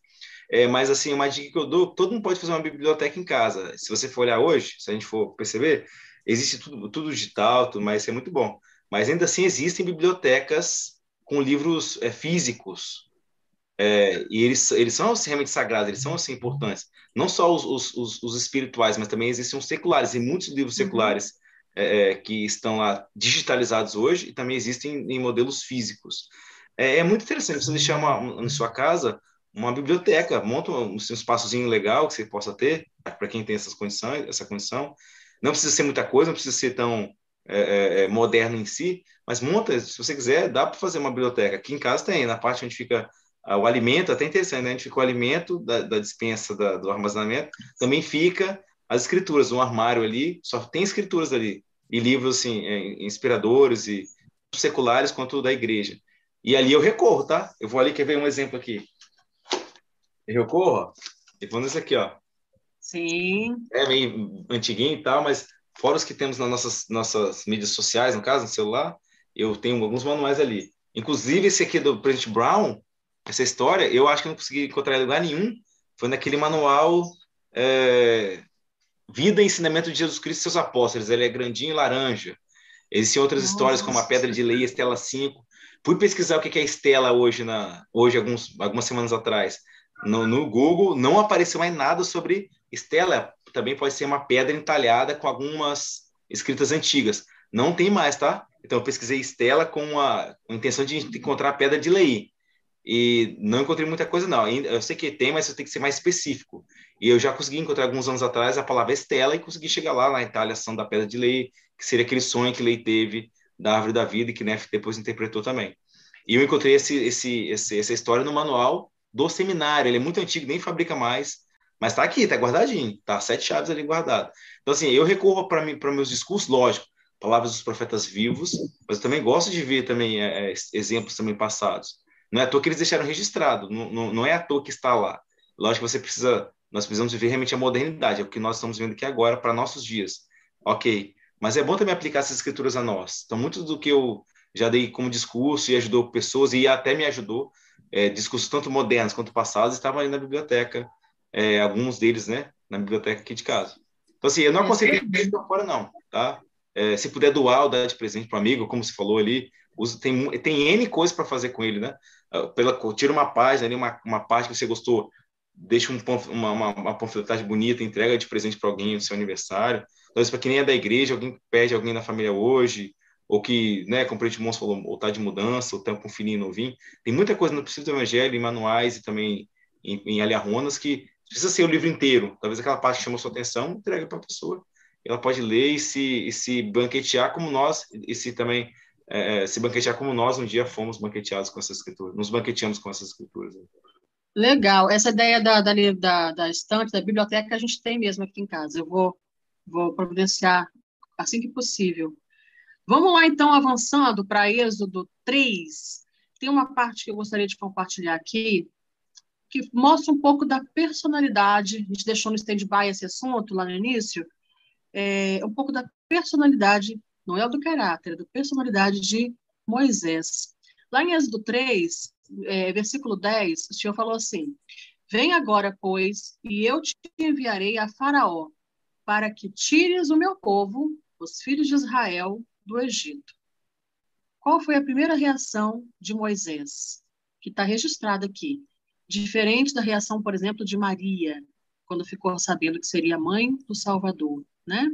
É, mas, assim, uma dica que eu dou, todo mundo pode fazer uma biblioteca em casa. Se você for olhar hoje, se a gente for perceber, existe tudo, tudo digital, tudo mais, isso é muito bom mas ainda assim existem bibliotecas com livros é, físicos. É, e eles, eles são assim, realmente sagrados, eles são assim importantes. Não só os, os, os espirituais, mas também existem os seculares, e muitos livros uhum. seculares é, é, que estão lá digitalizados hoje e também existem em modelos físicos. É, é muito interessante você deixar uma, em sua casa uma biblioteca, monta um, um espaçozinho legal que você possa ter, para quem tem essas condições, essa condição. Não precisa ser muita coisa, não precisa ser tão é, é, é, moderno em si, mas monta, se você quiser, dá para fazer uma biblioteca. Aqui em casa tem, na parte onde fica ah, o alimento, até interessante, né? onde fica o alimento da, da dispensa da, do armazenamento, também fica as escrituras, um armário ali, só tem escrituras ali, e livros assim, é, inspiradores e seculares quanto da igreja. E ali eu recorro, tá? Eu vou ali, quer ver um exemplo aqui? Eu recorro, e vou nesse aqui, ó. Sim. É meio antiguinho e tal, mas fora os que temos nas nossas, nossas mídias sociais, no caso, no celular, eu tenho alguns manuais ali. Inclusive, esse aqui do President Brown, essa história, eu acho que não consegui encontrar em lugar nenhum. Foi naquele manual é, Vida e Ensinamento de Jesus Cristo e seus Apóstolos. Ele é grandinho e laranja. Existem outras Nossa. histórias, como a Pedra de Lei, Estela 5. Fui pesquisar o que é Estela hoje, na, hoje alguns, algumas semanas atrás, no, no Google. Não apareceu mais nada sobre Estela também pode ser uma pedra entalhada com algumas escritas antigas. Não tem mais, tá? Então eu pesquisei Estela com a, com a intenção de encontrar a pedra de Lei. E não encontrei muita coisa, não. Eu sei que tem, mas tem que ser mais específico. E eu já consegui encontrar alguns anos atrás a palavra Estela e consegui chegar lá na Itália, da Pedra de Lei, que seria aquele sonho que Lei teve da Árvore da Vida e que Neff depois interpretou também. E eu encontrei esse, esse, esse, essa história no manual do seminário. Ele é muito antigo, nem fabrica mais. Mas está aqui, está guardadinho, tá sete chaves ali guardado. Então, assim, eu recorro para mim, para meus discursos, lógico, palavras dos profetas vivos, mas eu também gosto de ver também é, é, exemplos também passados. Não é à toa que eles deixaram registrado, não, não, não é à toa que está lá. Lógico que você precisa, nós precisamos viver realmente a modernidade, é o que nós estamos vendo aqui agora para nossos dias. Ok, mas é bom também aplicar essas escrituras a nós. Então, muito do que eu já dei como discurso e ajudou pessoas, e até me ajudou, é, discursos tanto modernos quanto passados, estavam aí na biblioteca é, alguns deles, né, na biblioteca aqui de casa. Então, assim, eu não aconselho ir para fora, não, tá? É, se puder doar ou dar de presente para amigo, como você falou ali, usa, tem, tem N coisas para fazer com ele, né? Ah, pela, tira uma página ali, uma, uma parte que você gostou, deixa um, uma, uma, uma panfletagem bonita, entrega de presente para alguém no seu aniversário. Talvez para quem nem é da igreja, alguém que pede alguém da família hoje, ou que, né, como o Preto Monstro falou, ou tá de mudança, ou tá com um filhinho novinho. Tem muita coisa no Princípio do Evangelho, em manuais e também em, em aliarronas que precisa ser o livro inteiro. Talvez aquela parte que chamou sua atenção, entrega para a pessoa. Ela pode ler e se, e se banquetear como nós, e se também é, é, se banquetear como nós um dia fomos banqueteados com essas escrituras, nos banqueteamos com essas escrituras. Legal. Essa ideia da, da, da, da estante, da biblioteca, a gente tem mesmo aqui em casa. Eu vou, vou providenciar assim que possível. Vamos lá, então, avançando para Êxodo 3. Tem uma parte que eu gostaria de compartilhar aqui, que mostra um pouco da personalidade, a gente deixou no stand-by esse assunto lá no início, é, um pouco da personalidade, não é do caráter, é da personalidade de Moisés. Lá em Êxodo 3, é, versículo 10, o Senhor falou assim: Vem agora, pois, e eu te enviarei a Faraó, para que tires o meu povo, os filhos de Israel, do Egito. Qual foi a primeira reação de Moisés? Que está registrada aqui. Diferente da reação, por exemplo, de Maria, quando ficou sabendo que seria mãe do Salvador, né?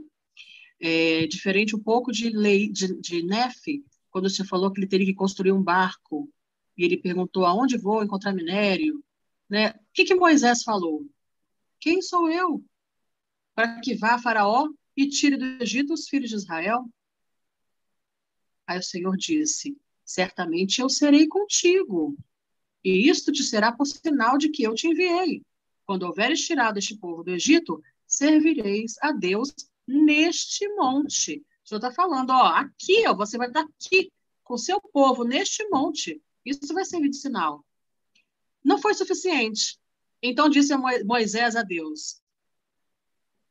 É, diferente um pouco de, lei, de, de Nefe, quando você falou que ele teria que construir um barco, e ele perguntou aonde vou encontrar minério, né? O que, que Moisés falou? Quem sou eu para que vá a Faraó e tire do Egito os filhos de Israel? Aí o Senhor disse: Certamente eu serei contigo, e isto te será por sinal de que eu te enviei. Quando houveres tirado este povo do Egito, servireis a Deus neste monte. O Senhor está falando, ó, aqui, ó, você vai estar aqui com o seu povo neste monte. Isso vai servir de sinal. Não foi suficiente. Então disse Moisés a Deus: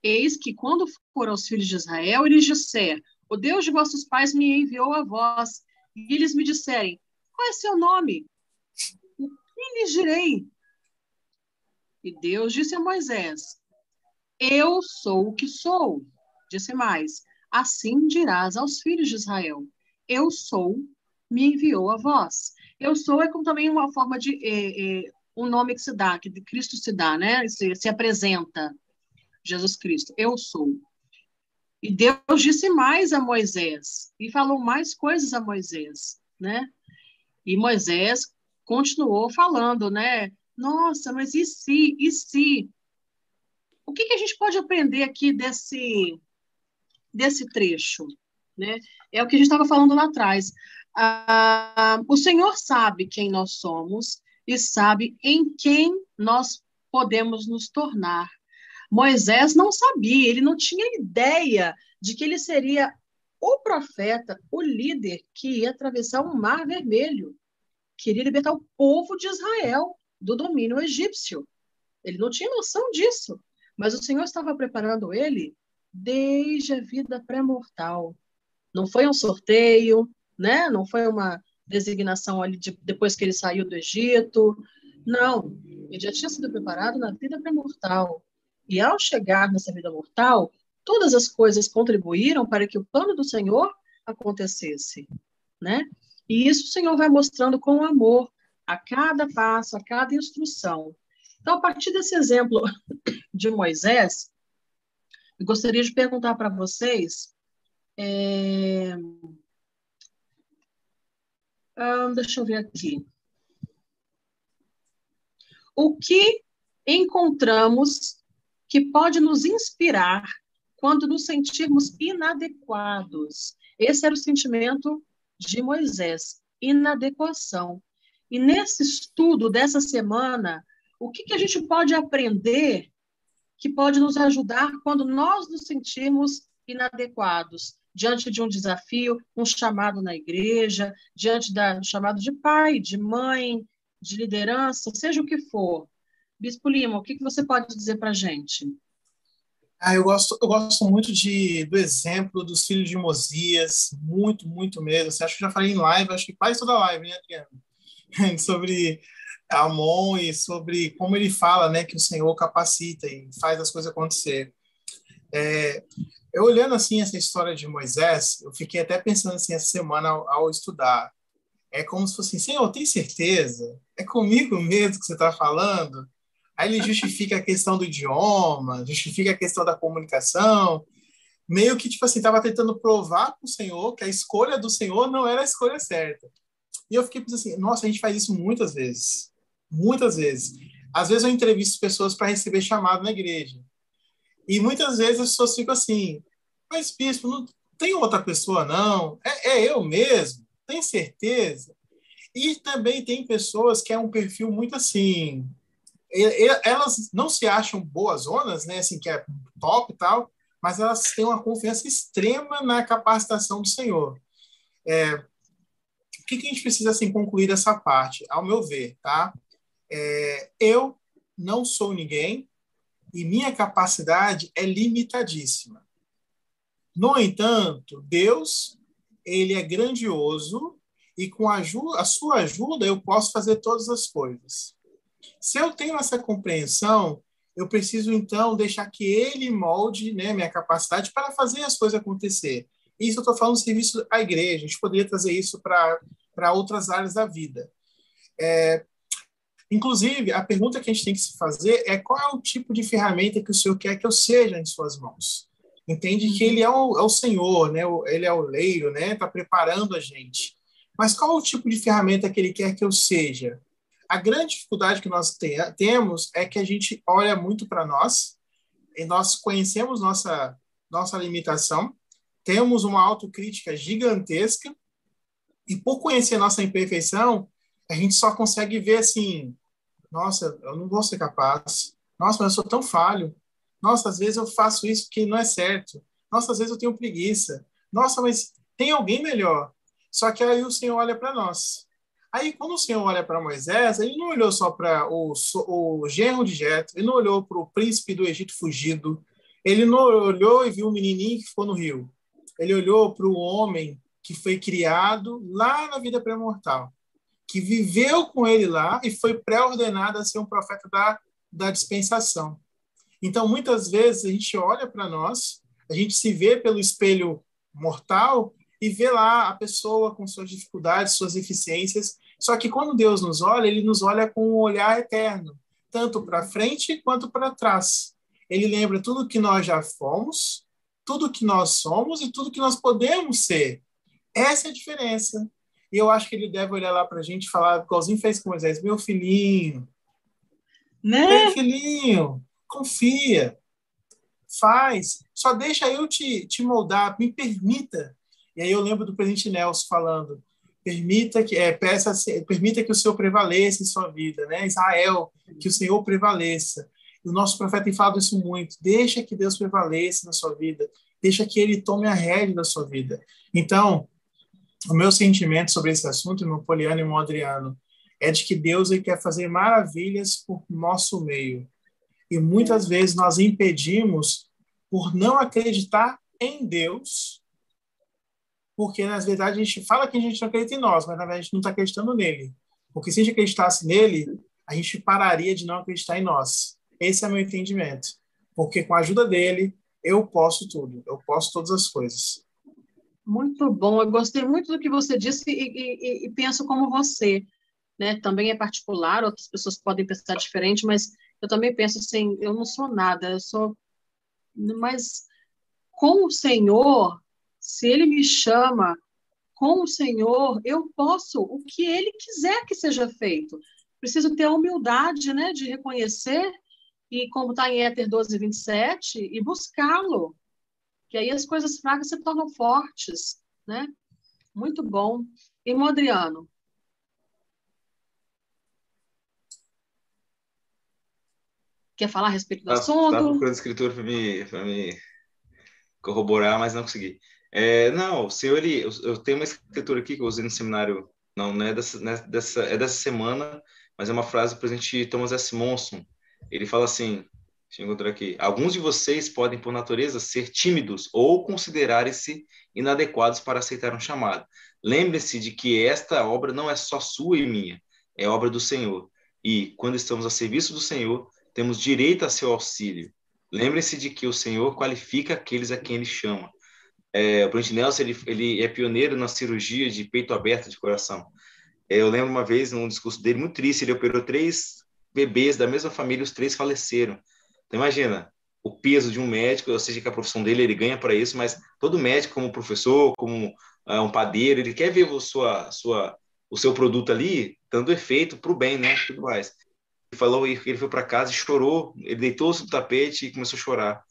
Eis que quando for aos filhos de Israel, eles disser: O Deus de vossos pais me enviou a vós. E eles me disserem: Qual é seu nome? O que lhes direi? E Deus disse a Moisés: Eu sou o que sou. Disse mais: Assim dirás aos filhos de Israel: Eu sou, me enviou a vós. Eu sou é como também uma forma de é, é, um nome que se dá, que Cristo se dá, né? Se, se apresenta Jesus Cristo. Eu sou. E Deus disse mais a Moisés e falou mais coisas a Moisés, né? E Moisés continuou falando, né? Nossa, mas e se? E se? O que, que a gente pode aprender aqui desse desse trecho, né? É o que a gente estava falando lá atrás. Ah, o Senhor sabe quem nós somos e sabe em quem nós podemos nos tornar. Moisés não sabia, ele não tinha ideia de que ele seria o profeta, o líder que ia atravessar o Mar Vermelho, queria libertar o povo de Israel do domínio egípcio. Ele não tinha noção disso, mas o Senhor estava preparando ele desde a vida pré-mortal. Não foi um sorteio, né? Não foi uma designação ali de, depois que ele saiu do Egito. Não, ele já tinha sido preparado na vida pré-mortal. E ao chegar nessa vida mortal, todas as coisas contribuíram para que o plano do Senhor acontecesse, né? E isso o Senhor vai mostrando com amor a cada passo, a cada instrução. Então, a partir desse exemplo de Moisés, eu gostaria de perguntar para vocês é, ah, deixa eu ver aqui. O que encontramos que pode nos inspirar quando nos sentirmos inadequados? Esse era o sentimento de Moisés, inadequação. E nesse estudo dessa semana, o que, que a gente pode aprender que pode nos ajudar quando nós nos sentimos inadequados? diante de um desafio, um chamado na igreja, diante da, do chamado de pai, de mãe, de liderança, seja o que for. Bispo Lima, o que, que você pode dizer para a gente? Ah, eu gosto, eu gosto muito de, do exemplo dos filhos de Mosias, muito, muito mesmo. Você acha que já falei em live, acho que quase toda live, né, Adriano? sobre Amon e sobre como ele fala, né, que o Senhor capacita e faz as coisas acontecer. É, eu olhando assim essa história de Moisés, eu fiquei até pensando assim essa semana ao, ao estudar. É como se fosse assim, Senhor, tem certeza? É comigo mesmo que você está falando? Aí ele justifica a questão do idioma, justifica a questão da comunicação, meio que tipo assim estava tentando provar para o Senhor que a escolha do Senhor não era a escolha certa. E eu fiquei pensando assim, nossa, a gente faz isso muitas vezes, muitas vezes. Às vezes eu entrevisto pessoas para receber chamado na igreja. E muitas vezes as pessoas ficam assim, mas bispo, não tem outra pessoa não? É, é eu mesmo? Tem certeza? E também tem pessoas que é um perfil muito assim, elas não se acham boas zonas, né, assim, que é top e tal, mas elas têm uma confiança extrema na capacitação do Senhor. É, o que, que, a gente precisa assim, concluir essa parte? Ao meu ver, tá? É, eu não sou ninguém, e minha capacidade é limitadíssima. No entanto, Deus, ele é grandioso e com a, a sua ajuda eu posso fazer todas as coisas. Se eu tenho essa compreensão, eu preciso então deixar que ele molde né, minha capacidade para fazer as coisas acontecer. Isso eu estou falando do serviço à igreja, a gente poderia trazer isso para outras áreas da vida. É, inclusive, a pergunta que a gente tem que se fazer é qual é o tipo de ferramenta que o Senhor quer que eu seja em suas mãos. Entende que Ele é o, é o Senhor, né? Ele é o leiro, né? Está preparando a gente. Mas qual é o tipo de ferramenta que Ele quer que eu seja? A grande dificuldade que nós temos é que a gente olha muito para nós e nós conhecemos nossa nossa limitação, temos uma autocrítica gigantesca e por conhecer nossa imperfeição, a gente só consegue ver assim, nossa, eu não vou ser capaz. Nossa, mas eu sou tão falho. Nossa, às vezes eu faço isso que não é certo. Nossa, às vezes eu tenho preguiça. Nossa, mas tem alguém melhor. Só que aí o Senhor olha para nós. Aí, quando o Senhor olha para Moisés, ele não olhou só para o, o genro de Jetro, ele não olhou para o príncipe do Egito fugido, ele não olhou e viu um menininho que ficou no rio. Ele olhou para o homem que foi criado lá na vida pré-mortal, que viveu com ele lá e foi pré-ordenado a ser um profeta da, da dispensação. Então, muitas vezes, a gente olha para nós, a gente se vê pelo espelho mortal e vê lá a pessoa com suas dificuldades, suas eficiências. Só que quando Deus nos olha, ele nos olha com um olhar eterno, tanto para frente quanto para trás. Ele lembra tudo que nós já fomos, tudo que nós somos e tudo que nós podemos ser. Essa é a diferença. E eu acho que ele deve olhar lá para a gente e falar, igualzinho fez com Moisés, meu filhinho, né? meu filhinho, confia, faz, só deixa eu te, te moldar, me permita e aí eu lembro do presidente Nelson falando: permita que é, peça, permita que o Senhor prevaleça em sua vida, né? Israel, que o Senhor prevaleça. E o nosso profeta tem falado isso muito. Deixa que Deus prevaleça na sua vida. Deixa que Ele tome a rédea da sua vida. Então, o meu sentimento sobre esse assunto, meu Poliano e meu Adriano, é de que Deus ele quer fazer maravilhas por nosso meio. E muitas vezes nós impedimos por não acreditar em Deus porque na verdade a gente fala que a gente não acredita em nós, mas na verdade a gente não está acreditando nele. Porque se a gente acreditasse nele, a gente pararia de não acreditar em nós. Esse é meu entendimento. Porque com a ajuda dele, eu posso tudo, eu posso todas as coisas. Muito bom, eu gostei muito do que você disse e, e, e penso como você. Né? Também é particular, outras pessoas podem pensar diferente, mas eu também penso assim: eu não sou nada, eu sou. Mas com o Senhor, se ele me chama com o Senhor, eu posso o que ele quiser que seja feito. Preciso ter a humildade né, de reconhecer, e como está em Éter 12, 27, e buscá-lo. Que aí as coisas fracas se tornam fortes. Né? Muito bom. Irmão Adriano. Quer falar a respeito do tá, assunto? Estava procurando escritura para me, me corroborar, mas não consegui. É, não, o senhor, ele, eu, eu, tenho uma escritura aqui que eu usei no seminário, não, não é dessa, não é dessa, é dessa semana, mas é uma frase do presidente Thomas S. Monson. Ele fala assim, deixa eu encontrar aqui, alguns de vocês podem, por natureza, ser tímidos ou considerarem-se inadequados para aceitar um chamado. Lembre-se de que esta obra não é só sua e minha, é obra do Senhor. E, quando estamos a serviço do Senhor, temos direito a seu auxílio. Lembre-se de que o Senhor qualifica aqueles a quem Ele chama. É, o Brent Nelson ele, ele é pioneiro na cirurgia de peito aberto de coração. É, eu lembro uma vez, num discurso dele muito triste, ele operou três bebês da mesma família, os três faleceram. Então, imagina o peso de um médico, ou seja, que a profissão dele ele ganha para isso, mas todo médico, como professor, como uh, um padeiro, ele quer ver o, sua, sua, o seu produto ali dando efeito para o bem, né? Tudo mais. Ele falou que ele foi para casa e chorou, ele deitou-se no tapete e começou a chorar.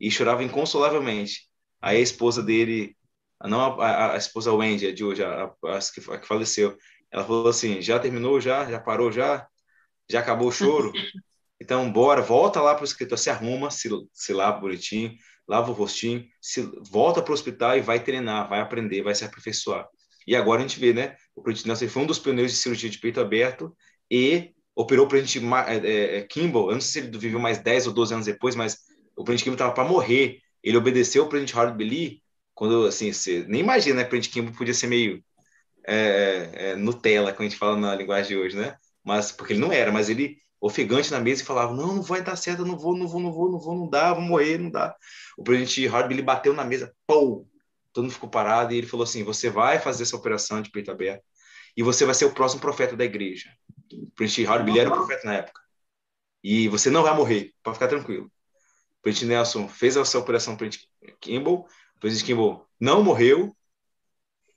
E chorava inconsolavelmente. Aí a esposa dele, não a, a, esposa Wendy, a de hoje, a, a, que, a que faleceu, ela falou assim: já terminou, já? Já parou, já? Já acabou o choro? Então, bora, volta lá para o escritório, se arruma, se, se lava bonitinho, lava o rostinho, se, volta para o hospital e vai treinar, vai aprender, vai se aperfeiçoar. E agora a gente vê, né? O Presidente Nelson foi um dos pioneiros de cirurgia de peito aberto e operou para a gente é, é, Kimball. Eu não sei se ele viveu mais 10 ou 12 anos depois, mas o Presidente Kimball estava para morrer ele obedeceu o presidente Howard Billy quando, assim, você nem imagina, né, presidente Kimball podia ser meio é, é, Nutella, como a gente fala na linguagem de hoje, né? Mas, porque ele não era, mas ele ofegante na mesa e falava: Não, não vai dar certo, não vou, não vou, não vou, não vou, não dá, vou morrer, não dá. O presidente Howard ele bateu na mesa, pô! Todo mundo ficou parado e ele falou assim: Você vai fazer essa operação de peito aberto e você vai ser o próximo profeta da igreja. O presidente Howard ele era o profeta na época. E você não vai morrer, pode ficar tranquilo. O Nelson fez essa operação presidente Kimball, o presidente Kimball não morreu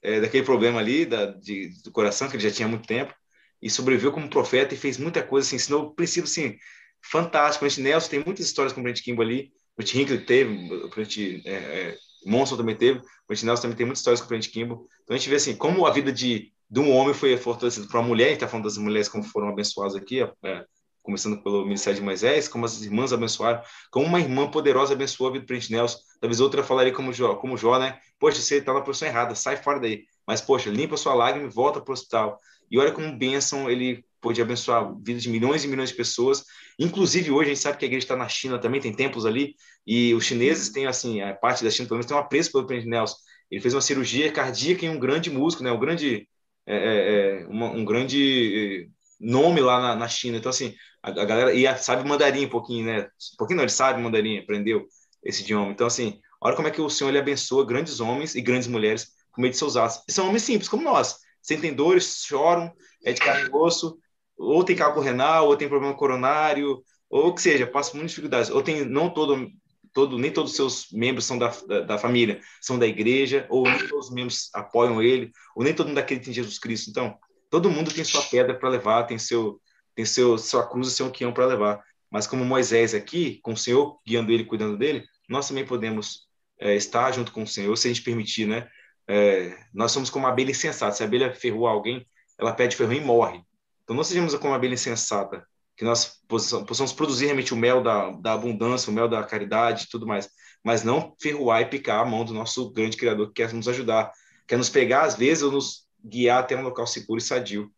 é, daquele problema ali da, de, do coração, que ele já tinha há muito tempo e sobreviveu como profeta e fez muita coisa, assim, ensinou princípios, assim, fantásticos. O Nelson tem muitas histórias com o presidente Kimball ali, o Hinckley teve, o presidente é, é, Monson também teve, o Nelson também tem muitas histórias com o presidente Kimball. Então a gente vê, assim, como a vida de, de um homem foi fortalecida para uma mulher, gente está falando das mulheres como foram abençoadas aqui, é, começando pelo ministério de Moisés, como as irmãs abençoaram, como uma irmã poderosa abençoou a vida do presidente Nelson. Talvez outra falaria como Jó, como Jó, né? Poxa, você está na posição errada, sai fora daí. Mas, poxa, limpa sua lágrima e volta para o hospital. E olha como bênção ele pôde abençoar a vida de milhões e milhões de pessoas. Inclusive, hoje a gente sabe que a igreja está na China também, tem templos ali, e os chineses têm, assim, a parte da China, pelo menos, tem um apreço pelo Presidente Nelson. Ele fez uma cirurgia cardíaca em um grande músico, né? Um grande, é, é, é uma, um grande nome lá na, na, China. Então, assim, a, a galera e sabe mandarim um pouquinho, né? Um pouquinho não, ele sabe mandarim, aprendeu esse idioma. Então, assim, olha como é que o Senhor ele abençoa grandes homens e grandes mulheres por meio de seus atos. E são homens simples, como nós sentem dores, choram, é de carne e osso, ou tem cálculo renal, ou tem problema coronário, ou que seja, passa muitas dificuldades, ou tem não todo todo nem todos os seus membros são da, da, da, família, são da igreja, ou nem todos os membros apoiam ele, ou nem todo mundo acredita em Jesus Cristo. Então, todo mundo tem sua pedra para levar, tem seu tem seu sua cruz e seu quião para levar. Mas como Moisés aqui, com o Senhor guiando ele, cuidando dele, nós também podemos é, estar junto com o Senhor, se a gente permitir, né? É, nós somos como abelha insensata. Se a abelha ferrou alguém, ela pede ferro e morre. Então, não sejamos como abelha insensata, que nós possamos produzir realmente o mel da, da abundância, o mel da caridade e tudo mais, mas não ferroar e picar a mão do nosso grande Criador que quer nos ajudar, quer nos pegar às vezes ou nos guiar até um local seguro e sadio.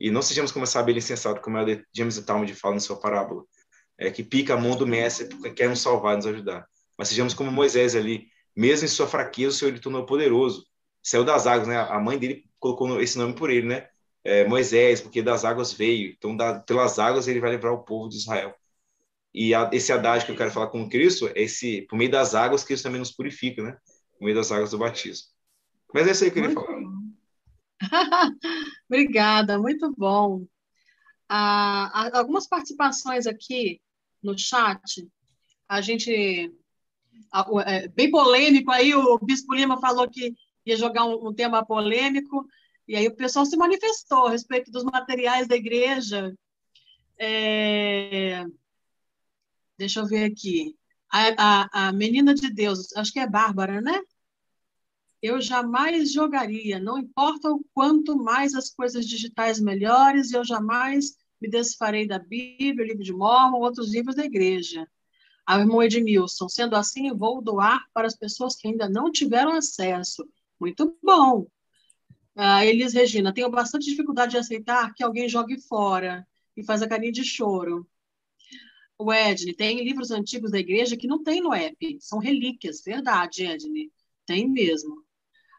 E não sejamos como essa abelha insensata, como a James Talmud fala em sua parábola, é, que pica a mão do mestre porque quer nos salvar, nos ajudar. Mas sejamos como Moisés ali, mesmo em sua fraqueza, o Senhor lhe tornou poderoso saiu das águas, né? A mãe dele colocou esse nome por ele, né? É, Moisés, porque das águas veio. Então, da, pelas águas ele vai livrar o povo de Israel. E a, esse adágio que eu quero falar com Cristo é esse, por meio das águas, que Cristo também nos purifica, né? Por meio das águas do batismo. Mas é isso aí que eu queria falar. Obrigada, muito bom. Ah, algumas participações aqui no chat. A gente. É, bem polêmico aí, o Bispo Lima falou que ia jogar um, um, tema polêmico, e aí o pessoal se manifestou a respeito dos materiais da igreja. É... Deixa eu ver aqui. A, a, a menina de Deus, acho que é Bárbara, né? Eu jamais jogaria, não importa o quanto mais as coisas digitais melhores, eu jamais me desfarei da Bíblia, livro de Mormon, outros livros da igreja. A irmã Edmilson, sendo assim, vou doar para as pessoas que ainda não tiveram acesso. Muito bom. A Elis Regina, tenho bastante dificuldade de aceitar que alguém jogue fora e faz a carinha de choro. O Edne, tem livros antigos da igreja que não tem no app, são relíquias, verdade, Edne, tem mesmo.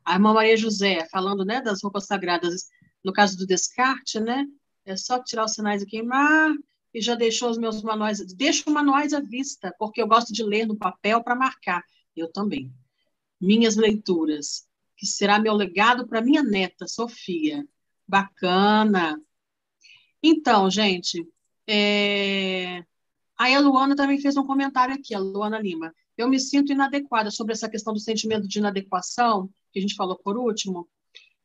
A irmã Maria José, falando né, das roupas sagradas, no caso do descarte, né, é só tirar os sinais e queimar, e já deixou os meus manuais, deixo manuais à vista, porque eu gosto de ler no papel para marcar, eu também. Minhas leituras que será meu legado para minha neta, Sofia. Bacana. Então, gente, é... a Luana também fez um comentário aqui, a Luana Lima. Eu me sinto inadequada sobre essa questão do sentimento de inadequação, que a gente falou por último.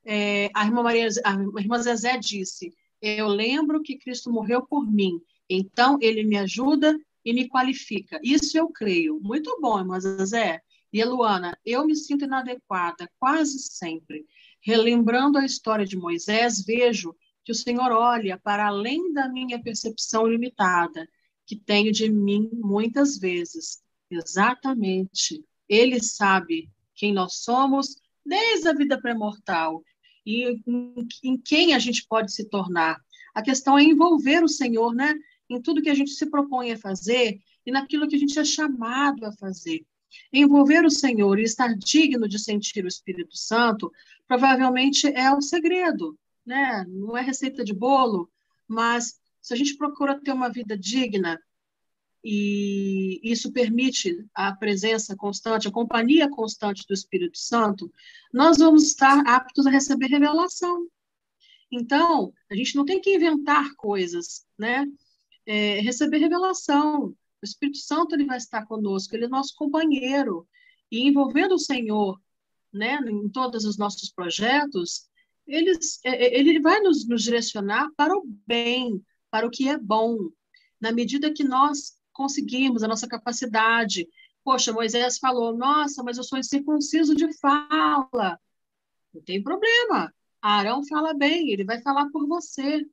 É... a, irmã Maria, a irmã Zezé disse: Eu lembro que Cristo morreu por mim, então ele me ajuda e me qualifica. Isso eu creio. Muito bom, irmã Zezé. E Luana, eu me sinto inadequada quase sempre. Relembrando a história de Moisés, vejo que o Senhor olha para além da minha percepção limitada, que tenho de mim muitas vezes. Exatamente. Ele sabe quem nós somos desde a vida pré-mortal e em, em quem a gente pode se tornar. A questão é envolver o Senhor, né? Em tudo que a gente se propõe a fazer e naquilo que a gente é chamado a fazer. envolver o Senhor e estar digno de sentir o Espírito Santo, provavelmente é o segredo, né? Não é receita de bolo, mas se a gente procura ter uma vida digna e isso permite a presença constante, a companhia constante do Espírito Santo, nós vamos estar aptos a receber revelação. Então, a gente não tem que inventar coisas, né? É, receber revelação. O Espírito Santo ele vai estar conosco, ele é nosso companheiro. E envolvendo o Senhor né, em todos os nossos projetos, eles, é, é, ele vai nos, nos direcionar para o bem, para o que é bom, na medida que nós conseguimos, a nossa capacidade. Poxa, Moisés falou: Nossa, mas eu sou incircunciso de fala. Não tem problema. Arão fala bem, ele vai falar por você,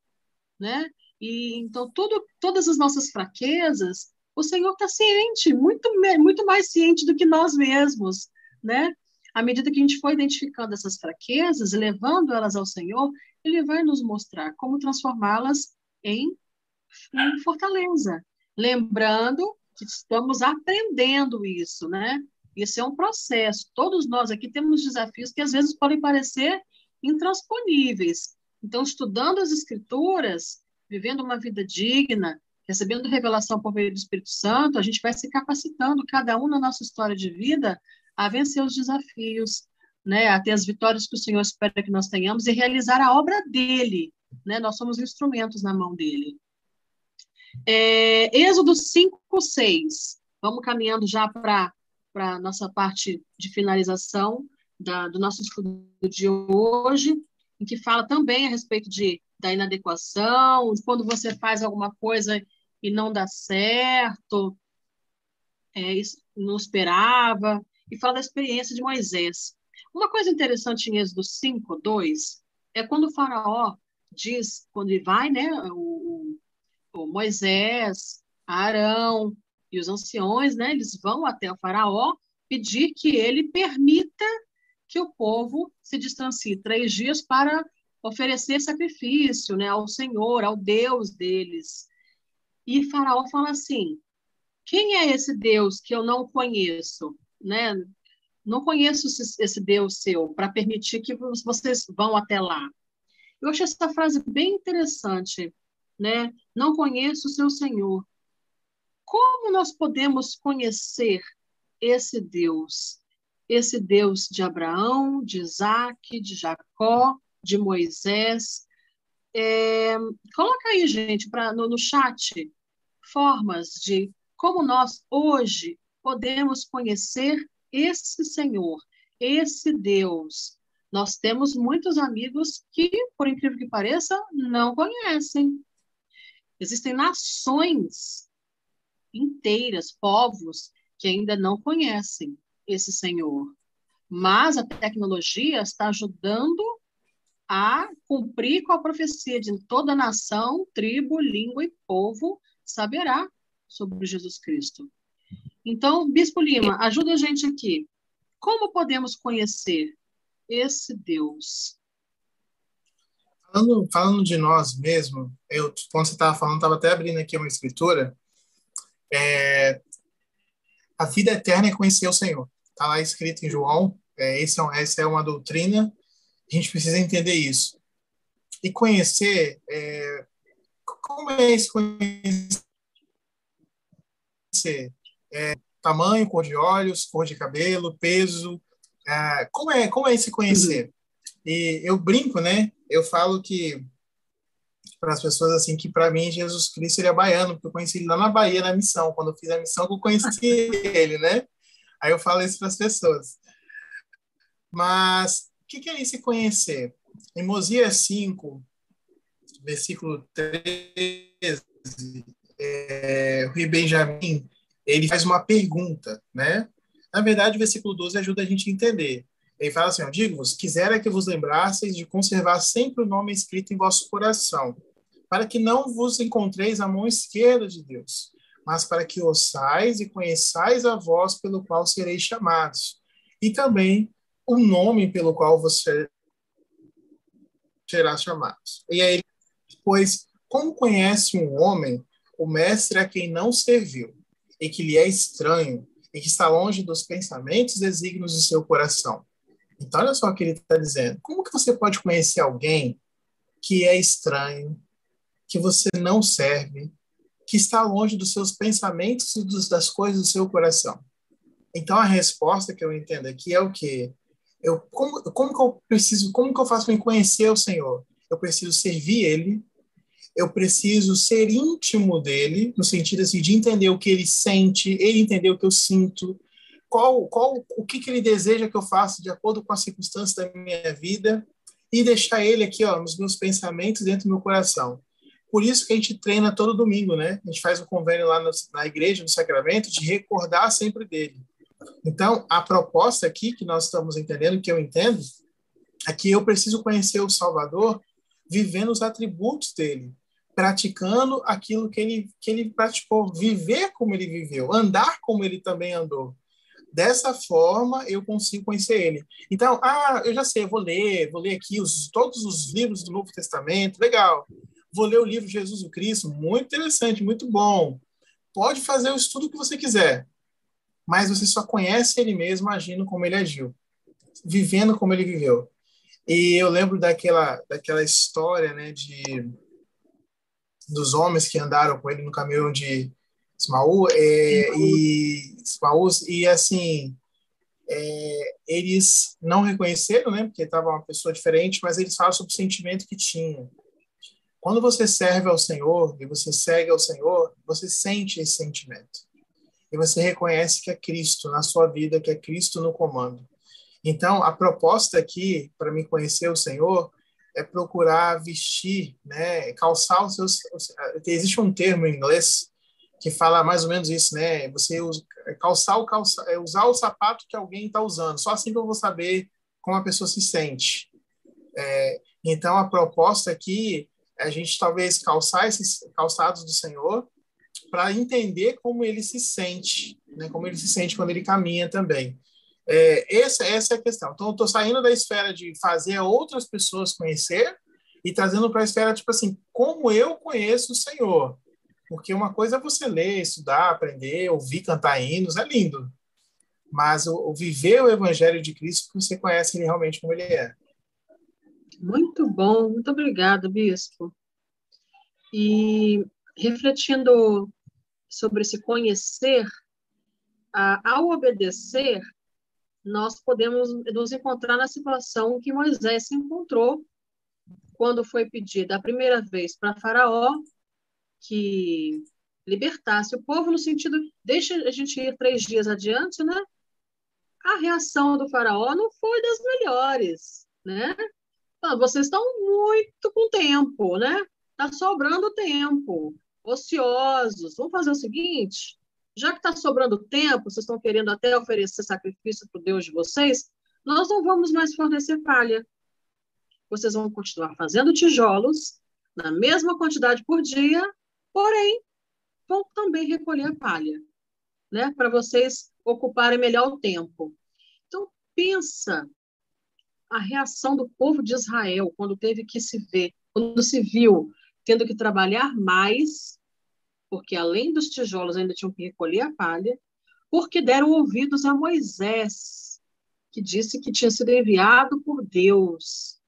né? E então tudo, todas as nossas fraquezas, o Senhor está ciente, muito muito mais ciente do que nós mesmos, né? À medida que a gente for identificando essas fraquezas, levando elas ao Senhor, Ele vai nos mostrar como transformá-las em, em fortaleza. Lembrando que estamos aprendendo isso, né? Isso é um processo. Todos nós aqui temos desafios que às vezes podem parecer intransponíveis. Então, estudando as Escrituras, vivendo uma vida digna, recebendo revelação por meio do Espírito Santo, a gente vai se capacitando, cada um na nossa história de vida, a vencer os desafios, né, a ter as vitórias que o Senhor espera que nós tenhamos e realizar a obra dele. Né? Nós somos instrumentos na mão dele. É, Êxodo 5, 6. Vamos caminhando já para a nossa parte de finalização da, do nosso estudo de hoje, em que fala também a respeito de, da inadequação, quando você faz alguma coisa e não dá certo, é, não esperava, e fala da experiência de Moisés. Uma coisa interessante em Êxodo 5, 2, é quando o faraó diz, quando ele vai, né, o, Moisés, Arão e os anciões, né, eles vão até o faraó pedir que ele permita que o povo se distancie três dias para oferecer sacrifício né, ao Senhor, ao Deus deles. E Faraó fala assim: quem é esse Deus que eu não conheço? Né? Não conheço esse Deus seu para permitir que vocês vão até lá. Eu acho essa frase bem interessante, né? Não conheço o seu Senhor. Como nós podemos conhecer esse Deus? Esse Deus de Abraão, de Isaac, de Jacó, de Moisés. É, coloca aí, gente, pra, no, no chat, formas de como nós hoje podemos conhecer esse Senhor, esse Deus. Nós temos muitos amigos que, por incrível que pareça, não conhecem. Existem nações inteiras, povos, que ainda não conhecem esse Senhor. Mas a tecnologia está ajudando a cumprir com a profecia de toda nação, tribo, língua e povo saberá sobre Jesus Cristo. Então, Bispo Lima, ajuda a gente aqui. Como podemos conhecer esse Deus? Falando, falando de nós mesmos, eu, quando você estava falando, estava até abrindo aqui uma escritura. É, a vida eterna é conhecer o Senhor. Está lá escrito em João. É, esse é, essa é uma doutrina. A gente precisa entender isso. E conhecer, é, como é esse conhecer? É, tamanho, cor de olhos, cor de cabelo, peso. É, como, é, como é esse conhecer? Uhum. E eu brinco, né? Eu falo que para as pessoas assim que para mim Jesus Cristo ele é baiano, porque eu conheci ele lá na Bahia na missão, quando eu fiz a missão eu conheci ele, né? Aí eu falo isso para as pessoas. Mas o que, que é esse conhecer? Em Mosias 5, versículo 13, é, o rei Benjamim ele faz uma pergunta, né? Na verdade, o versículo 12 ajuda a gente a entender. Ele fala assim: Digo-vos, quisera que vos lembrasseis de conservar sempre o nome escrito em vosso coração, para que não vos encontreis a mão esquerda de Deus, mas para que ouçais e conheçais a voz pelo qual sereis chamados, e também o nome pelo qual você será chamados. E aí, pois, como conhece um homem o mestre a quem não serviu, e que lhe é estranho, e que está longe dos pensamentos desígnios do seu coração. Então, olha só o que ele está dizendo. Como que você pode conhecer alguém que é estranho, que você não serve, que está longe dos seus pensamentos e dos, das coisas do seu coração? Então, a resposta que eu entendo aqui é o quê? Eu, como, como que eu preciso, como que eu faço para conhecer o Senhor? Eu preciso servir Ele, eu preciso ser íntimo dele, no sentido assim, de entender o que ele sente, ele entender o que eu sinto, qual, qual, o que, que ele deseja que eu faça de acordo com as circunstâncias da minha vida e deixar ele aqui, ó, nos meus pensamentos dentro do meu coração. Por isso que a gente treina todo domingo, né? A gente faz um convênio lá no, na igreja, no sacramento, de recordar sempre dele. Então, a proposta aqui que nós estamos entendendo, que eu entendo, é que eu preciso conhecer o Salvador vivendo os atributos dele, praticando aquilo que ele, que ele praticou, viver como ele viveu, andar como ele também andou. Dessa forma, eu consigo conhecer ele. Então, ah, eu já sei, eu vou ler, vou ler aqui os, todos os livros do Novo Testamento, legal. Vou ler o livro Jesus o Cristo, muito interessante, muito bom. Pode fazer o estudo que você quiser, mas você só conhece ele mesmo agindo como ele agiu, vivendo como ele viveu. E eu lembro daquela, daquela história, né, de dos homens que andaram com ele no caminho de Ismaú, é, e Ismaú, e assim, é, eles não reconheceram, né, porque estava uma pessoa diferente, mas eles falam sobre o sentimento que tinha. Quando você serve ao Senhor e você segue ao Senhor, você sente esse sentimento. E você reconhece que é Cristo na sua vida, que é Cristo no comando. Então, a proposta aqui, para me conhecer o Senhor, é procurar vestir, né, calçar os seus. Existe um termo em inglês que fala mais ou menos isso, né? Você usa, calçar o calça, é usar o sapato que alguém está usando. Só assim que eu vou saber como a pessoa se sente. É, então a proposta aqui é a gente talvez calçar esses calçados do Senhor para entender como ele se sente, né? Como ele se sente quando ele caminha também. É, essa, essa é a questão. Então, eu estou saindo da esfera de fazer outras pessoas conhecer e trazendo para a esfera, tipo assim, como eu conheço o Senhor. Porque uma coisa é você ler, estudar, aprender, ouvir cantar hinos, é lindo. Mas o, o viver o Evangelho de Cristo, você conhece ele realmente como ele é. Muito bom, muito obrigada, Bispo. E refletindo sobre esse conhecer, ao obedecer, nós podemos nos encontrar na situação que Moisés se encontrou quando foi pedido a primeira vez para Faraó que libertasse o povo, no sentido, deixa a gente ir três dias adiante, né? A reação do Faraó não foi das melhores, né? Ah, vocês estão muito com tempo, né? Está sobrando tempo, ociosos. Vamos fazer o seguinte: já que está sobrando tempo, vocês estão querendo até oferecer sacrifício para o Deus de vocês, nós não vamos mais fornecer palha. Vocês vão continuar fazendo tijolos na mesma quantidade por dia, porém, vão também recolher a palha, né? Para vocês ocuparem melhor o tempo. Então, pensa a reação do povo de Israel quando teve que se ver, quando se viu tendo que trabalhar mais porque além dos tijolos ainda tinham que recolher a palha, porque deram ouvidos a Moisés, que disse que tinha sido enviado por Deus.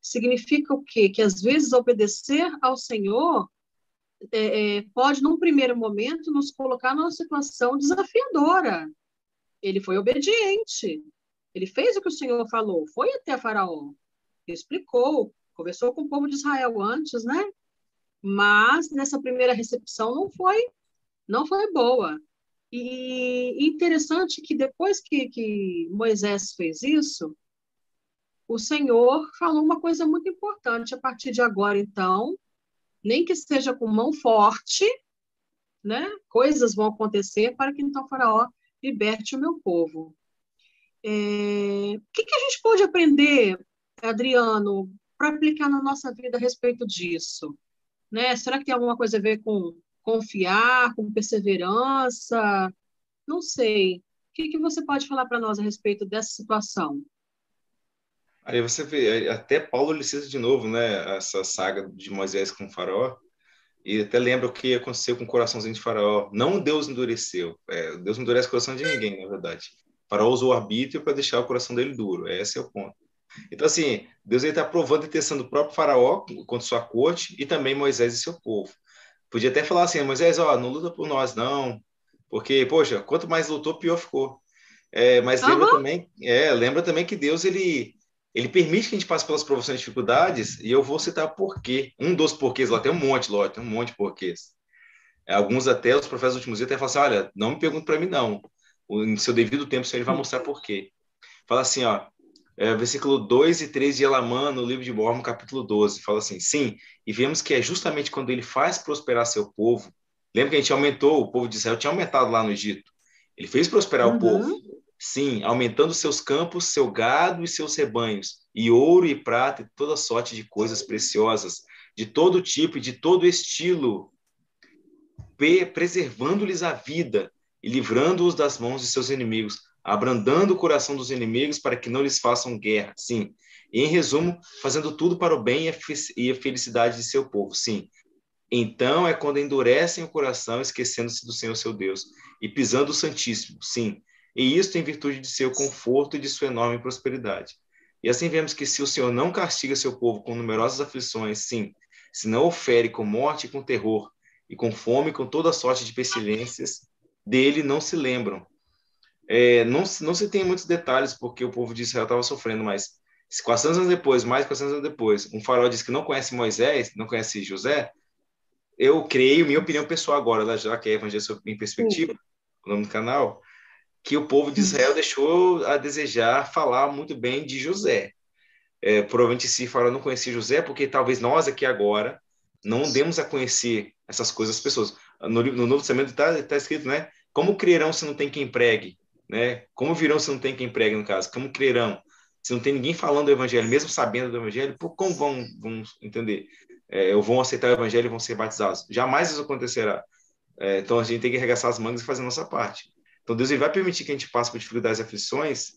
Significa o quê? Que às vezes obedecer ao Senhor é, é, pode, num primeiro momento, nos colocar numa situação desafiadora. Ele foi obediente. Ele fez o que o Senhor falou, foi até Faraó, explicou, conversou com o povo de Israel antes, né? mas nessa primeira recepção não foi não foi boa. E interessante que depois que, que Moisés fez isso, o Senhor falou uma coisa muito importante. A partir de agora, então, nem que seja com mão forte, né? Coisas vão acontecer para que então Faraó liberte o meu povo. É... O que, que a gente pode aprender, Adriano, para aplicar na nossa vida a respeito disso? Né? Será que tem alguma coisa a ver com confiar, com perseverança? Não sei. O que, que você pode falar para nós a respeito dessa situação? Aí você vê, até Paulo ele cita de novo, né, essa saga de Moisés com o faraó, E até lembra o que aconteceu com o coraçãozinho de Faraó. Não Deus endureceu. É, Deus não endurece o coração de ninguém, na verdade. Faraó usou o arbítrio para deixar o coração dele duro. Esse é o ponto. Então, assim, Deus está provando e testando o próprio Faraó contra sua corte e também Moisés e seu povo. Podia até falar assim, Moisés, ó, não luta por nós, não. Porque, poxa, quanto mais lutou, pior ficou. É, mas uhum. lembra também, é, lembra também que Deus ele ele permite que a gente passe pelas provações e dificuldades, e eu vou citar porquê. Um dos porquês, lá tem um monte, lógico, tem um monte de porquês. É, alguns até, os do últimos dias até falam assim, olha, não me pergunte para mim não. Em seu devido tempo, o Senhor vai mostrar porquê. Fala assim, ó, é, versículo 2 e 3 de Elamã, no livro de Mormon, capítulo 12, fala assim, sim, e vemos que é justamente quando ele faz prosperar seu povo, lembra que a gente aumentou, o povo de Israel tinha aumentado lá no Egito, ele fez prosperar uhum. o povo, Sim, aumentando seus campos, seu gado e seus rebanhos, e ouro e prata e toda sorte de coisas preciosas, de todo tipo e de todo estilo, preservando-lhes a vida e livrando-os das mãos de seus inimigos, abrandando o coração dos inimigos para que não lhes façam guerra. Sim. E, em resumo, fazendo tudo para o bem e a felicidade de seu povo. Sim. Então é quando endurecem o coração, esquecendo-se do Senhor seu Deus, e pisando o Santíssimo. Sim e isto em virtude de seu conforto e de sua enorme prosperidade. E assim vemos que se o Senhor não castiga seu povo com numerosas aflições, sim, se não ofere com morte e com terror, e com fome, com toda sorte de pestilências, dele não se lembram. É, não, não se tem muitos detalhes porque o povo de Israel estava sofrendo, mas 400 anos depois, mais 400 anos depois, um farol diz que não conhece Moisés, não conhece José, eu creio, minha opinião pessoal agora, já que é Evangelho em Perspectiva, o nome do canal, que o povo de Israel deixou a desejar falar muito bem de José. É, provavelmente se fala não conhecia José, porque talvez nós aqui agora não demos a conhecer essas coisas às pessoas. No, no Novo Testamento está tá escrito, né? Como crerão se não tem quem pregue? Né? Como virão se não tem quem pregue, no caso? Como crerão? Se não tem ninguém falando do evangelho, mesmo sabendo do evangelho, por como vão, vão entender? É, ou vão aceitar o evangelho e vão ser batizados? Jamais isso acontecerá. É, então a gente tem que arregaçar as mangas e fazer a nossa parte. Então Deus ele vai permitir que a gente passe por dificuldades e aflições,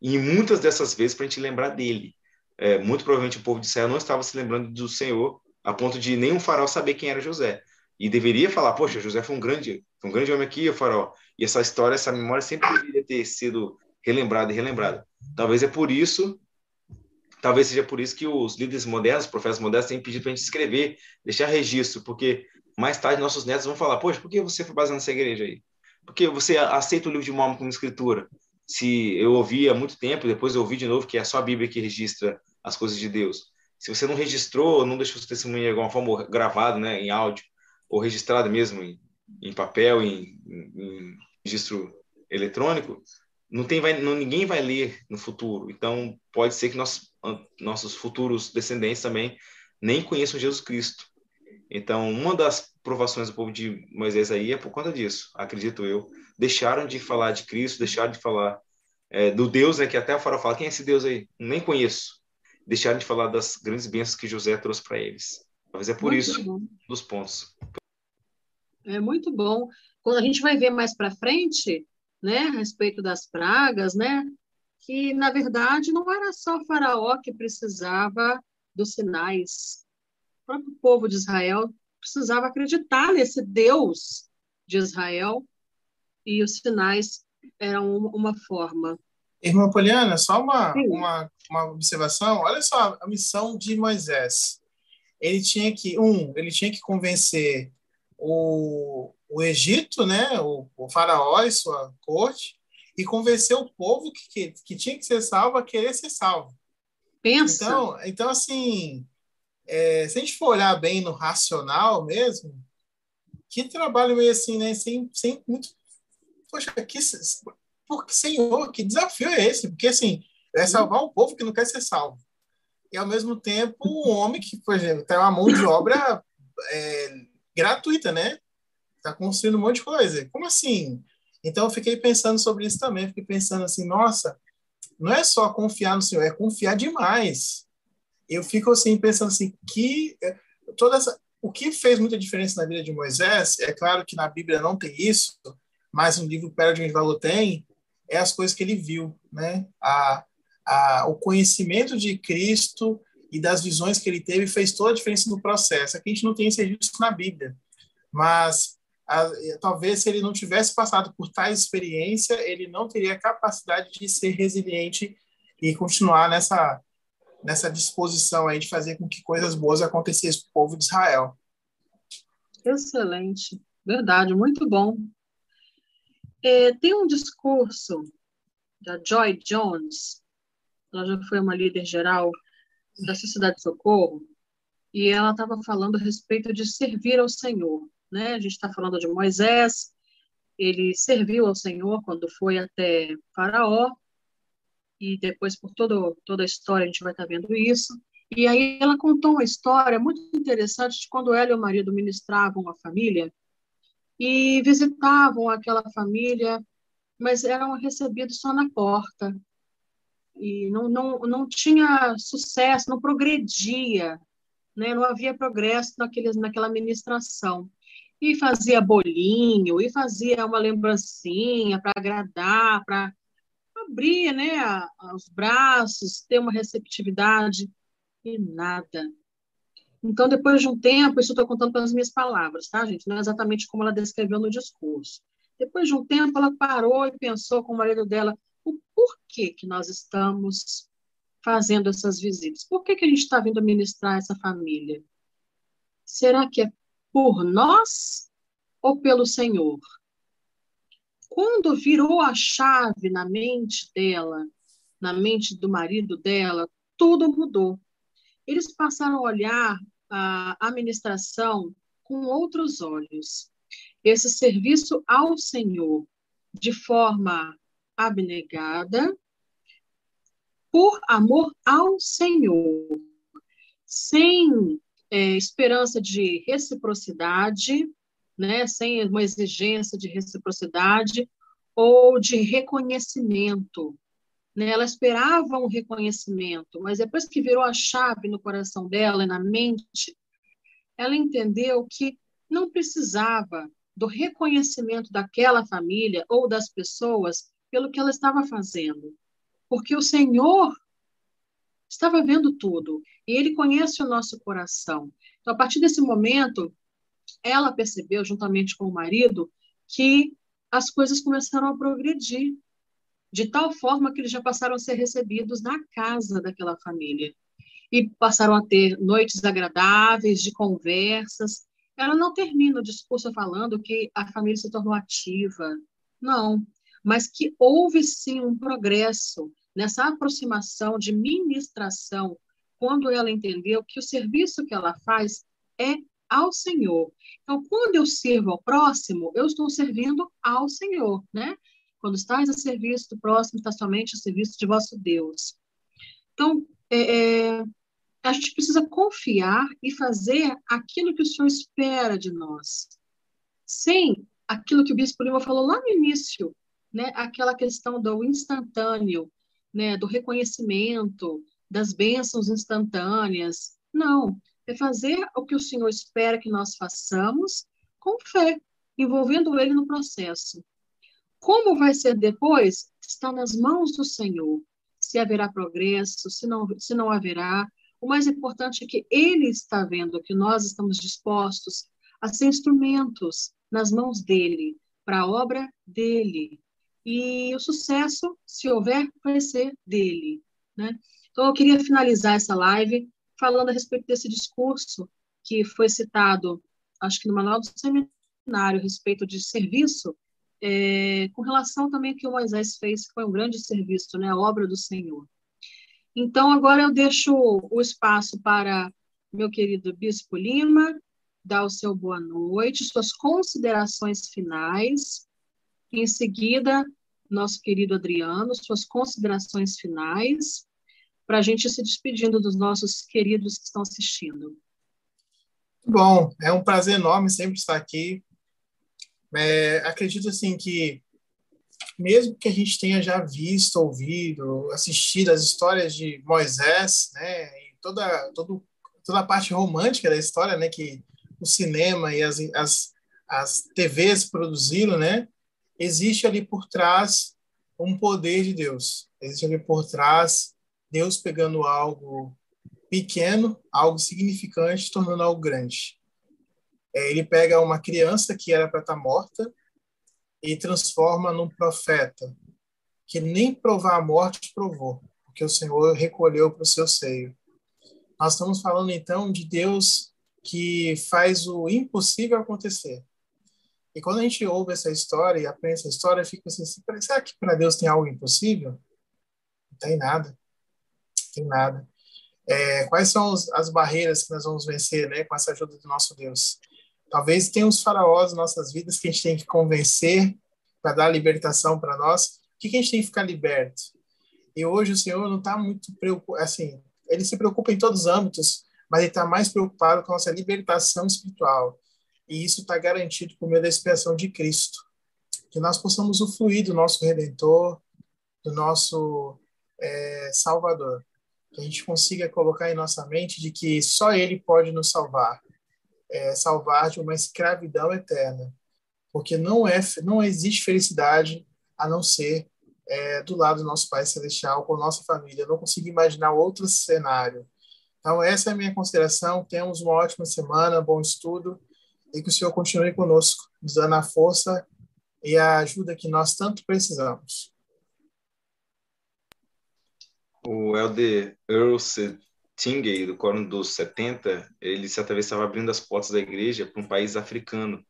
e muitas dessas vezes para a gente lembrar dele. É, muito provavelmente o povo de Israel não estava se lembrando do Senhor, a ponto de nenhum faraó saber quem era José. E deveria falar, poxa, José foi um grande, foi um grande homem aqui, o faraó. E essa história, essa memória sempre deveria ter sido relembrada e relembrada. Talvez é por isso, talvez seja por isso que os líderes modernos, os profetas modernos, têm pedido para a gente escrever, deixar registro, porque mais tarde nossos netos vão falar, poxa, por que você foi baseado nessa igreja aí? Porque você aceita o livro de Mormon como escritura. Se eu ouvi há muito tempo, depois eu ouvi de novo que é só a Bíblia que registra as coisas de Deus. Se você não registrou, não deixou seu testemunho de alguma forma gravado, né, em áudio, ou registrado mesmo em, em papel, em, em, em, registro eletrônico, não tem, vai, não, ninguém vai ler no futuro. Então, pode ser que nós, nossos futuros descendentes também nem conheçam Jesus Cristo. Então, uma das provações do povo de Moisés aí é por conta disso, acredito eu. Deixaram de falar de Cristo, deixaram de falar é, do Deus, né, que até o farol fala, quem é esse Deus aí? Nem conheço. Deixaram de falar das grandes bênçãos que José trouxe para eles. Talvez é por muito isso, bom. dos pontos. É muito bom. Quando a gente vai ver mais para frente, né, a respeito das pragas, né, que na verdade não era só o faraó que precisava dos sinais, próprio povo de Israel precisava acreditar nesse Deus de Israel e os sinais eram uma forma. Irmã Poliana, só uma, uma, uma observação. Olha só a missão de Moisés. Ele tinha que, um, ele tinha que convencer o, o Egito, né, o, o faraó e sua corte, e convencer o povo que, que, que tinha que ser salvo a querer ser salvo. Pensa. Então, então assim, é, se a gente for olhar bem no racional mesmo, que trabalho meio assim, né? Sem, sem muito. Poxa, que, porque, Senhor, que desafio é esse? Porque, assim, é salvar um povo que não quer ser salvo. E, ao mesmo tempo, um homem que, por exemplo, tem uma mão de obra é, gratuita, né? Está construindo um monte de coisa. Como assim? Então, eu fiquei pensando sobre isso também. Fiquei pensando assim, nossa, não é só confiar no Senhor, é confiar demais eu fico assim pensando assim que é, toda essa, o que fez muita diferença na vida de Moisés é claro que na Bíblia não tem isso mas no livro Pérola de Valor tem é as coisas que ele viu né a, a o conhecimento de Cristo e das visões que ele teve fez toda a diferença no processo. Aqui a gente não tem esse registro na Bíblia, mas a, talvez se ele não tivesse passado por tal experiência, ele não teria capacidade de ser resiliente e continuar nessa nessa disposição aí de fazer com que coisas boas acontecessem para o povo de Israel. Excelente, verdade, muito bom. É, tem um discurso da Joy Jones, ela já foi uma líder geral da Sociedade de Socorro, e ela estava falando a respeito de servir ao Senhor. Né? A gente está falando de Moisés, ele serviu ao Senhor quando foi até Faraó, e depois por todo, toda a história a gente vai estar tá vendo isso. E aí ela contou uma história muito interessante de quando ela e o marido ministravam a família e visitavam aquela família, mas eram recebidos só na porta e não, não, não tinha sucesso, não progredia, né? não havia progresso naqueles, naquela administração. E fazia bolinho, e fazia uma lembrancinha para agradar, para abrir né, os braços, ter uma receptividade, e nada. Então, depois de um tempo, isso estou contando pelas minhas palavras, tá, gente? Não é exatamente como ela descreveu no discurso. Depois de um tempo, ela parou e pensou com o marido dela: o porquê que nós estamos fazendo essas visitas? Por que, que a gente está vindo ministrar essa família? Será que é por nós ou pelo Senhor? Quando virou a chave na mente dela, na mente do marido dela, tudo mudou. Eles passaram a olhar a administração com outros olhos. Esse serviço ao Senhor de forma abnegada, por amor ao Senhor, sem é, esperança de reciprocidade, né, sem uma exigência de reciprocidade ou de reconhecimento. Né? Ela esperava um reconhecimento, mas depois que virou a chave no coração dela e na mente, ela entendeu que não precisava do reconhecimento daquela família ou das pessoas pelo que ela estava fazendo. Porque o Senhor estava vendo tudo e ele conhece o nosso coração. Então, a partir desse momento, ela percebeu, juntamente com o marido, que as coisas começaram a progredir, de tal forma que eles já passaram a ser recebidos na casa daquela família. E passaram a ter noites agradáveis, de conversas. Ela não termina o discurso falando que a família se tornou ativa. Não mas que houve sim um progresso nessa aproximação de ministração, quando ela entendeu que o serviço que ela faz é ao Senhor. Então, quando eu sirvo ao próximo, eu estou servindo ao Senhor, né? Quando estás a serviço do próximo, está somente a serviço de vosso Deus. Então, é, é, a gente precisa confiar e fazer aquilo que o Senhor espera de nós, sem aquilo que o Bispo Lima falou lá no início, né, aquela questão do instantâneo, né, do reconhecimento, das bênçãos instantâneas. Não, é fazer o que o Senhor espera que nós façamos com fé, envolvendo Ele no processo. Como vai ser depois? Está nas mãos do Senhor. Se haverá progresso, se não, se não haverá. O mais importante é que Ele está vendo que nós estamos dispostos a ser instrumentos nas mãos dele, para a obra dele, e o sucesso, se houver, vai ser dele. Né? Então, eu queria finalizar essa live falando a respeito desse discurso que foi citado, acho que no manual do seminário, a respeito de serviço, é, com relação também ao que o Moisés fez, que foi um grande serviço, né, a obra do Senhor. Então, agora eu deixo o espaço para meu querido Bispo Lima, dar o seu boa noite, suas considerações finais, em seguida, nosso querido Adriano, suas considerações finais, para a gente se despedindo dos nossos queridos que estão assistindo. Bom, é um prazer enorme sempre estar aqui. É, acredito assim que mesmo que a gente tenha já visto, ouvido, assistido as histórias de Moisés, né, e toda todo, toda a parte romântica da história, né, que o cinema e as, as, as TVs produziram, né, existe ali por trás um poder de Deus. Existe ali por trás Deus pegando algo pequeno, algo significante, tornando algo grande. É, ele pega uma criança que era para estar tá morta e transforma num profeta que nem provar a morte provou, porque o Senhor recolheu para o seu seio. Nós estamos falando então de Deus que faz o impossível acontecer. E quando a gente ouve essa história e aprende essa história, fica assim: será que para Deus tem algo impossível? Não tem nada. Não tem nada. É, quais são as barreiras que nós vamos vencer né, com essa ajuda do nosso Deus? Talvez tenha uns faraós nas nossas vidas que a gente tem que convencer para dar libertação para nós. O que, que a gente tem que ficar liberto? E hoje o Senhor não está muito preocupado, assim, ele se preocupa em todos os âmbitos, mas ele está mais preocupado com a nossa libertação espiritual. E isso está garantido por meio da expiação de Cristo. Que nós possamos usufruir do nosso Redentor, do nosso é, Salvador. Que a gente consiga colocar em nossa mente de que só Ele pode nos salvar. É, salvar de uma escravidão eterna. Porque não, é, não existe felicidade a não ser é, do lado do nosso Pai Celestial, com nossa família. Eu não consigo imaginar outro cenário. Então, essa é a minha consideração. Temos uma ótima semana, bom estudo e que o Senhor continue conosco, nos dando a força e a ajuda que nós tanto precisamos. O Elder Earl Tingey, do Quórum dos 70, ele certa vez estava abrindo as portas da igreja para um país africano.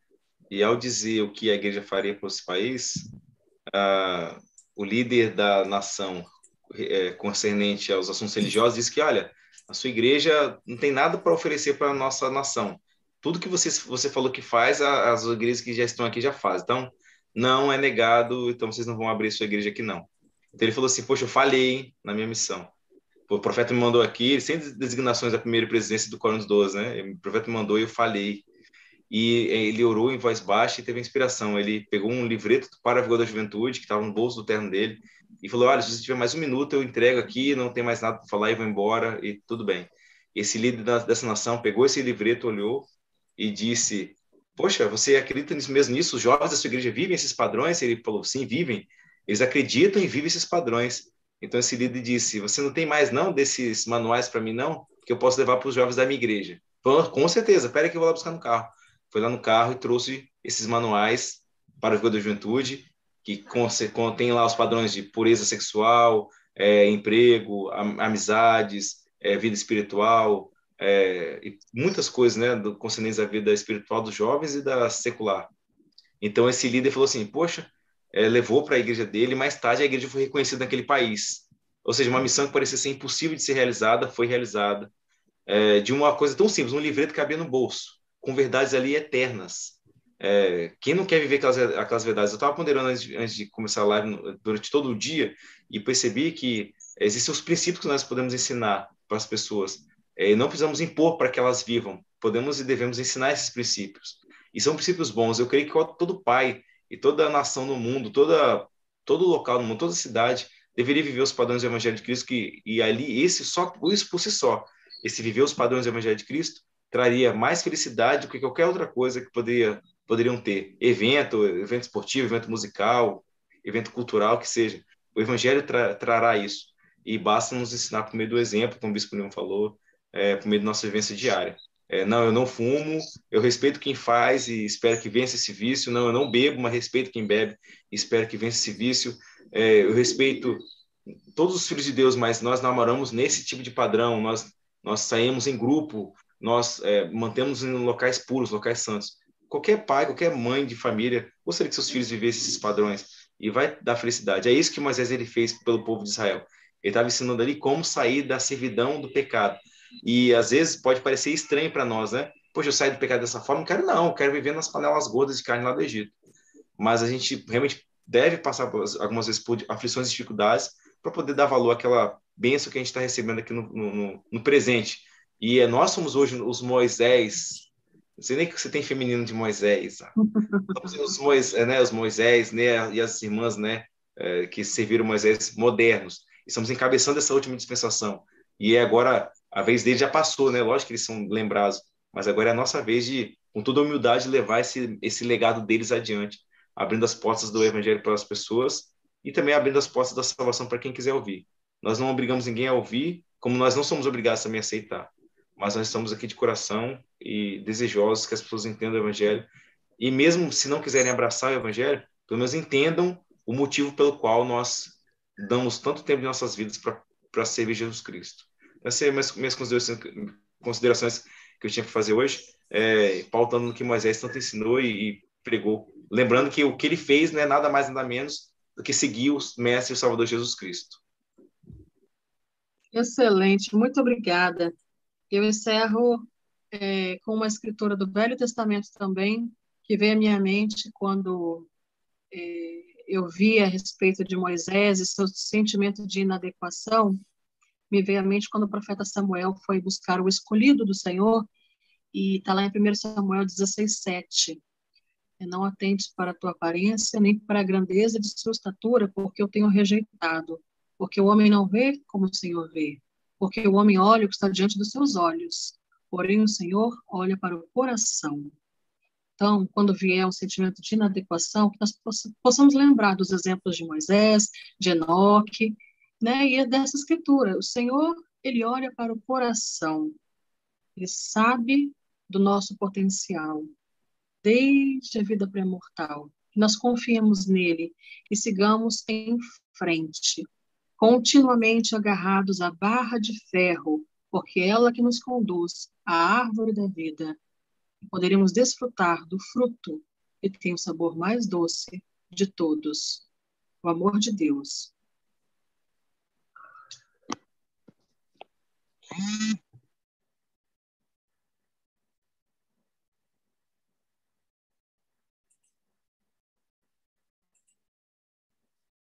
E ao dizer o que a igreja faria para esse país, uh, o líder da nação é, concernente aos assuntos religiosos disse que, olha, a sua igreja não tem nada para oferecer para a nossa nação tudo que você, você falou que faz, as igrejas que já estão aqui já fazem. Então, não é negado, então vocês não vão abrir sua igreja aqui, não. Então ele falou assim, poxa, eu falhei na minha missão. O profeta me mandou aqui, sem designações da primeira presidência do Coríntios 12, né? O profeta me mandou e eu falhei. E ele orou em voz baixa e teve inspiração. Ele pegou um livreto para a Vigor da Juventude, que estava no bolso do terno dele, e falou, olha, se você tiver mais um minuto, eu entrego aqui, não tem mais nada para falar e vou embora, e tudo bem. Esse líder dessa nação pegou esse livreto, olhou, e disse: Poxa, você acredita nisso mesmo nisso? Os jovens da sua igreja vivem esses padrões? Ele falou: Sim, vivem. Eles acreditam e vivem esses padrões. Então esse líder disse: Você não tem mais não desses manuais para mim não, que eu posso levar para os jovens da minha igreja? Com certeza. Pera que eu vou lá buscar no carro. Foi lá no carro e trouxe esses manuais para a vida da juventude que contém lá os padrões de pureza sexual, é, emprego, amizades, é, vida espiritual, é, e muitas coisas, né, do, concernentes à vida espiritual dos jovens e da secular. Então esse líder falou assim, poxa, é, levou para a igreja dele, mais tarde a igreja foi reconhecida naquele país. Ou seja, uma missão que parecia ser impossível de ser realizada, foi realizada. É, de uma coisa tão simples, um livreto que cabia no bolso, com verdades ali eternas. É, quem não quer viver aquelas, aquelas verdades? Eu estava ponderando antes antes de, começar a live, durante todo o dia, e percebi que existem os princípios que nós podemos ensinar para as pessoas. É, não precisamos impor para que elas vivam, podemos e devemos ensinar esses princípios. E são princípios bons. Eu creio que todo pai e toda nação no mundo, toda, todo local no mundo, toda cidade deveria viver os padrões do Evangelho de Cristo, que, e ali, esse só, isso por si só, esse viver os padrões do Evangelho de Cristo, traria mais felicidade do que qualquer outra coisa que poderia, poderiam ter. Evento, evento esportivo, evento musical, evento cultural, que seja. O Evangelho tra, trará isso. E basta nos ensinar por meio do exemplo, como o Bispo Leão falou, é, por meio da nossa vivência diária. É, não, eu não fumo, eu respeito quem faz e espero que vença esse vício. Não, eu não bebo, mas respeito quem bebe e espero que vença esse vício. É, eu respeito todos os filhos de Deus, mas nós namoramos nesse tipo de padrão, nós, nós saímos em grupo, nós é, mantemos em locais puros, locais santos. Qualquer pai, qualquer mãe de família gostaria que seus filhos vivessem esses padrões e vai dar felicidade. É isso que Moisés ele fez pelo povo de Israel. Ele estava ensinando ali como sair da servidão do pecado e às vezes pode parecer estranho para nós, né? Poxa, eu saio do pecado dessa forma, não quero não, eu quero viver nas panelas gordas de carne lá do Egito. Mas a gente realmente deve passar algumas vezes por aflições e dificuldades para poder dar valor àquela bênção que a gente está recebendo aqui no, no, no, presente. E é, nós somos hoje os Moisés, não sei nem que você tem feminino de Moisés, os, Moisés, né, os Moisés né, e as irmãs né, é, que serviram Moisés modernos. Estamos encabeçando essa última dispensação. E é agora a vez deles já passou, né? Lógico que eles são lembrados, mas agora é a nossa vez de, com toda humildade, levar esse, esse legado deles adiante, abrindo as portas do evangelho para as pessoas e também abrindo as portas da salvação para quem quiser ouvir. Nós não obrigamos ninguém a ouvir, como nós não somos obrigados também a aceitar, mas nós estamos aqui de coração e desejosos que as pessoas entendam o Evangelho. E mesmo se não quiserem abraçar o Evangelho, pelo menos entendam o motivo pelo qual nós damos tanto tempo de nossas vidas para servir Jesus Cristo. Essas são minhas, minhas considerações que eu tinha que fazer hoje, é, pautando no que Moisés tanto ensinou e, e pregou. Lembrando que o que ele fez não é nada mais nada menos do que seguir o Mestre e o Salvador Jesus Cristo. Excelente, muito obrigada. Eu encerro é, com uma escritura do Velho Testamento também, que veio à minha mente quando é, eu vi a respeito de Moisés e seu sentimento de inadequação. Me veio à mente quando o profeta Samuel foi buscar o escolhido do Senhor, e está lá em 1 Samuel 16, 7. Não atentes para a tua aparência, nem para a grandeza de sua estatura, porque eu tenho rejeitado. Porque o homem não vê como o Senhor vê porque o homem olha o que está diante dos seus olhos, porém o Senhor olha para o coração. Então, quando vier um sentimento de inadequação, que nós possamos lembrar dos exemplos de Moisés, de Enoque, né, e é dessa escritura. O Senhor, ele olha para o coração. Ele sabe do nosso potencial, desde a vida pré-mortal. Nós confiemos nele e sigamos em frente, continuamente agarrados à barra de ferro, porque é ela que nos conduz à árvore da vida. Poderemos desfrutar do fruto que tem o sabor mais doce de todos, o amor de Deus. Mm-hmm.